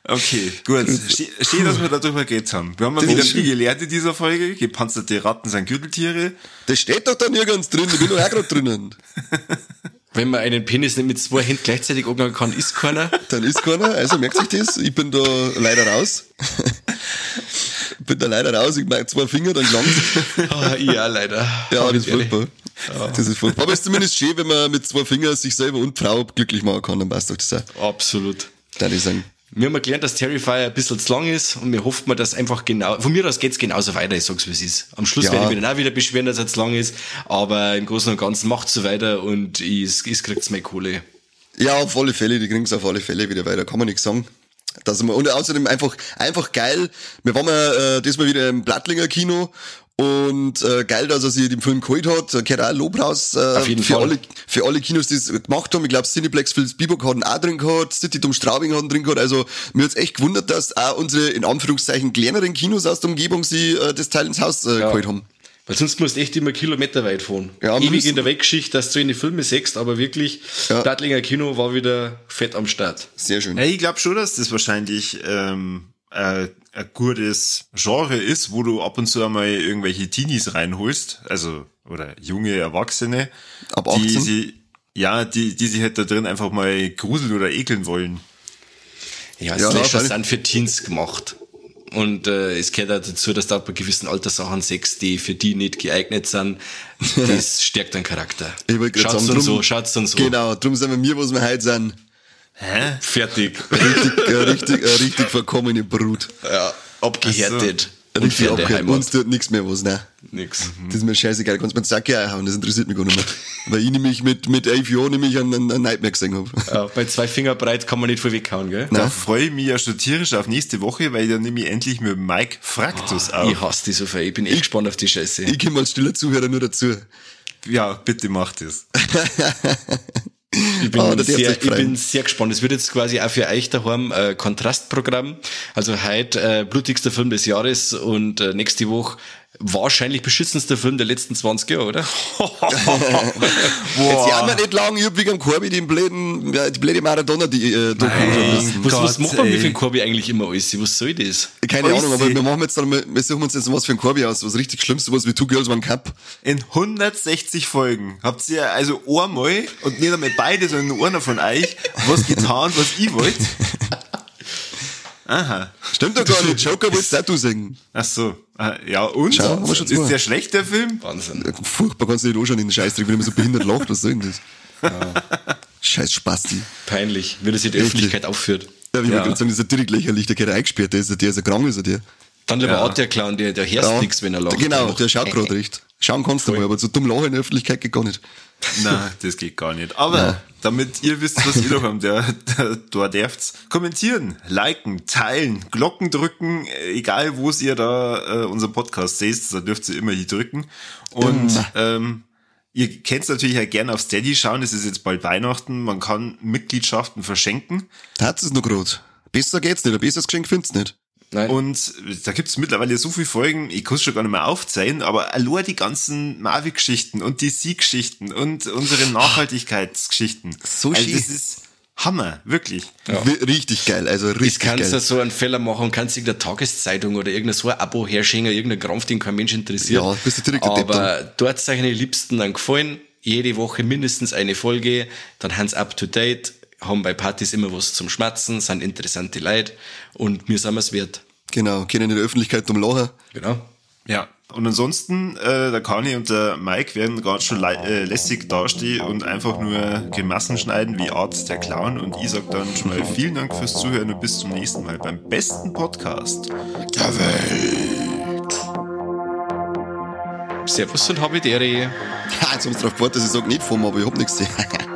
Okay, gut. Schön, dass wir darüber geredet haben. Wir haben mal Das wieder ist viel gelernt in dieser Folge. Gepanzerte Ratten sind Gürteltiere. Das steht doch da nirgends drin, ich bin doch auch gerade drinnen. Wenn man einen Penis nicht mit zwei Händen gleichzeitig angehen kann, ist keiner. Dann ist keiner, also merkt sich das. Ich bin da leider raus. bin da leider raus, ich mag zwei Finger, dann gelangt Ah, ja, leider. Ja, das ist furchtbar. Das ist furchtbar. Aber es ist zumindest schön, wenn man mit zwei Fingern sich selber und Frau glücklich machen kann, dann passt doch das auch. Absolut. Darf ich sagen. Wir haben gelernt, dass Terrifier ein bisschen zu lang ist und wir hoffen dass einfach genau, von mir aus geht's genauso weiter, ich sag's wie es ist. Am Schluss Ja. werde ich mich dann auch wieder beschweren, dass er zu lang ist, aber im Großen und Ganzen macht's so weiter und ich, ich kriegt's meine Kohle. Ja, auf alle Fälle, die kriegen es auf alle Fälle wieder weiter, kann man nichts sagen. Wir, und außerdem einfach, einfach geil. Wir waren ja äh, diesmal wieder im Blattlinger Kino und äh, geil, dass er sich den Film geholt hat. Da gehört auch Lob raus. Äh, Auf jeden für Fall. Alle, für alle Kinos, die es gemacht haben. Ich glaube, Cineplex Philips Bieberg hat ihn auch drin gehabt, City Dom Straubing hat ihn drin gehabt. Also mir hat's echt gewundert, dass auch unsere, in Anführungszeichen, kleineren Kinos aus der Umgebung sie äh, das Teil ins Haus äh, geholt haben. Weil sonst musst du echt immer Kilometer weit fahren. Ja, Ewig müssen- in der Weggeschichte, dass du in die Filme sechst, aber wirklich, Ja. Blattlinger Kino war wieder fett am Start. Sehr schön. Ja, ich glaube schon, dass das wahrscheinlich ähm, äh, ein gutes Genre ist, wo du ab und zu einmal irgendwelche Teenies reinholst, also oder junge Erwachsene, Ab die 18? sie ja, die, die sich halt da drin einfach mal gruseln oder ekeln wollen. Ja, Ja, Slasher sind für Teens gemacht. Und äh, es gehört auch dazu, dass da bei gewissen Alterssachen Sex, die für die nicht geeignet sind, das stärkt den Charakter. Ich wollte gerade Schaut's sagen, dann drum- so, schaut's dann so. Genau, drum sind wir mir, was wir heute sind. Hä? Fertig. Richtig, äh, richtig, äh, richtig verkommene Brut. ja, abgehärtet. Richtig Unfaire abgehört. Heimat. Uns tut nichts mehr was, ne? Nix. Das ist mir scheißegal. Kannst mir den Sack einhauen, das interessiert mich gar nicht mehr. Weil ich nämlich mit, mit elf Jahren nämlich einen, einen Nightmare gesehen habe. Ja, bei zwei Finger breit kann man nicht viel weghauen, gell? Da freue ich mich ja schon tierisch auf nächste Woche, weil dann nehme ich endlich mit Mike Fraktus Ich auf. hasse die so viel. Ich bin echt gespannt auf die Scheiße. Ich komme als stiller Zuhörer nur dazu. Ja, bitte mach das. Ich bin, du sehr, ich bin sehr gespannt. Es wird jetzt quasi auch für euch daheim äh, Kontrastprogramm. Also heute äh, blutigster Film des Jahres und äh, nächste Woche wahrscheinlich beschützendster Film der letzten 20 Jahre, oder? Jetzt ja wir nicht lang, ich hab wegen dem Corby den blöden, die blöde Maradona, die, äh, Doku. Was, was man mit ey. dem Korbi eigentlich immer alles? Was soll das? Keine Ahnung, aber wir machen jetzt dann mal, wir suchen uns jetzt was für ein Corby aus, was richtig Schlimmes, sowas wie Two Girls One Cup. In 160 Folgen habt ihr also einmal und nicht einmal beide, sondern nur einer von euch was getan, was ich wollte. Aha. Stimmt doch gar nicht, Joker wolltest auch du sagen. Ach so. Ah, Ja, und? Schau, haben wir schon ist der schlecht, der Film? Wahnsinn. Furchtbar, kannst du nicht anschauen in den Scheißdreck, wenn man so behindert lacht, was soll denn das? Scheiß Spasti. Peinlich, wie das in der? Öffentlichkeit aufführt. Ja, wie Ja. ja. gerade sagen, das ist ja direkt lächerlich, der geht ja eingesperrt, der ist ja, der ist ja krank, ist er der. Dann lieber Ja. Der Clown, der, der hörst Ja. nix, wenn er lacht. Genau, der schaut gerade recht. Schauen kannst du mal, aber so dumm lachen in der Öffentlichkeit geht gar nicht. Na, das geht gar nicht. Aber damit ihr wisst, was ihr noch habt, der, der, da dürft's kommentieren, liken, teilen, Glocken drücken, äh, egal wo ihr da äh, unser Podcast seht, da dürft ihr immer hier drücken. Und ähm, ihr könnt natürlich auch gerne auf Steady schauen, es ist jetzt bald Weihnachten, man kann Mitgliedschaften verschenken. Da hat es noch gerade. Besser geht's nicht, ein besseres Geschenk findest du nicht. Nein. Und da gibt's mittlerweile so viele Folgen, ich kann es schon gar nicht mehr aufzählen, aber allein die ganzen Marvel-Geschichten und die Sieg-Geschichten und unsere Nachhaltigkeitsgeschichten. So also schön. das ist Hammer, wirklich. Wi- Richtig geil, also Ich richtig kannst geil. du so einen Fehler machen, kannst irgendeine Tageszeitung oder irgendein so ein Abo herschenken, irgendein Krampf, den kein Mensch interessiert. Ja, bist du direkt Aber dort die Liebsten dann gefallen. Jede Woche mindestens eine Folge. Dann haben sie up to date, haben bei Partys immer was zum Schmatzen, sind interessante Leute und mir sind es wert. Genau, können in der Öffentlichkeit um lachen. Genau. Ja. Und ansonsten, äh, der Kani und der Mike werden gerade schon äh, lässig dastehen und einfach nur Gemassen schneiden wie Art der Clown. Und ich sag dann schon mal vielen Dank fürs Zuhören und bis zum nächsten Mal beim besten Podcast. Der Welt. Servus und Habidere. Ha, jetzt haben sie drauf gewartet, dass ich sage nicht vom, aber ich hab nichts gesehen.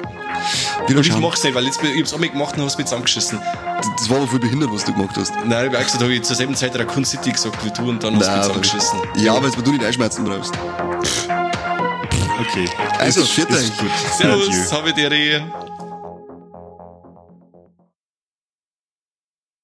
Wieder Ich schauen. mach's nicht, weil jetzt, ich hab's einmal gemacht und hab's mir zusammengeschissen. Das war aber voll behindert, was du gemacht hast. Nein, ich hab auch gesagt, hab ich zur selben Zeit Raccoon City gesagt wie du und dann hast du aber- zusammengeschissen. Ja, aber jetzt, weil du nicht einschmerzen brauchst. Okay. Also, Ist- viert gut. Servus, Adieu. Habidere.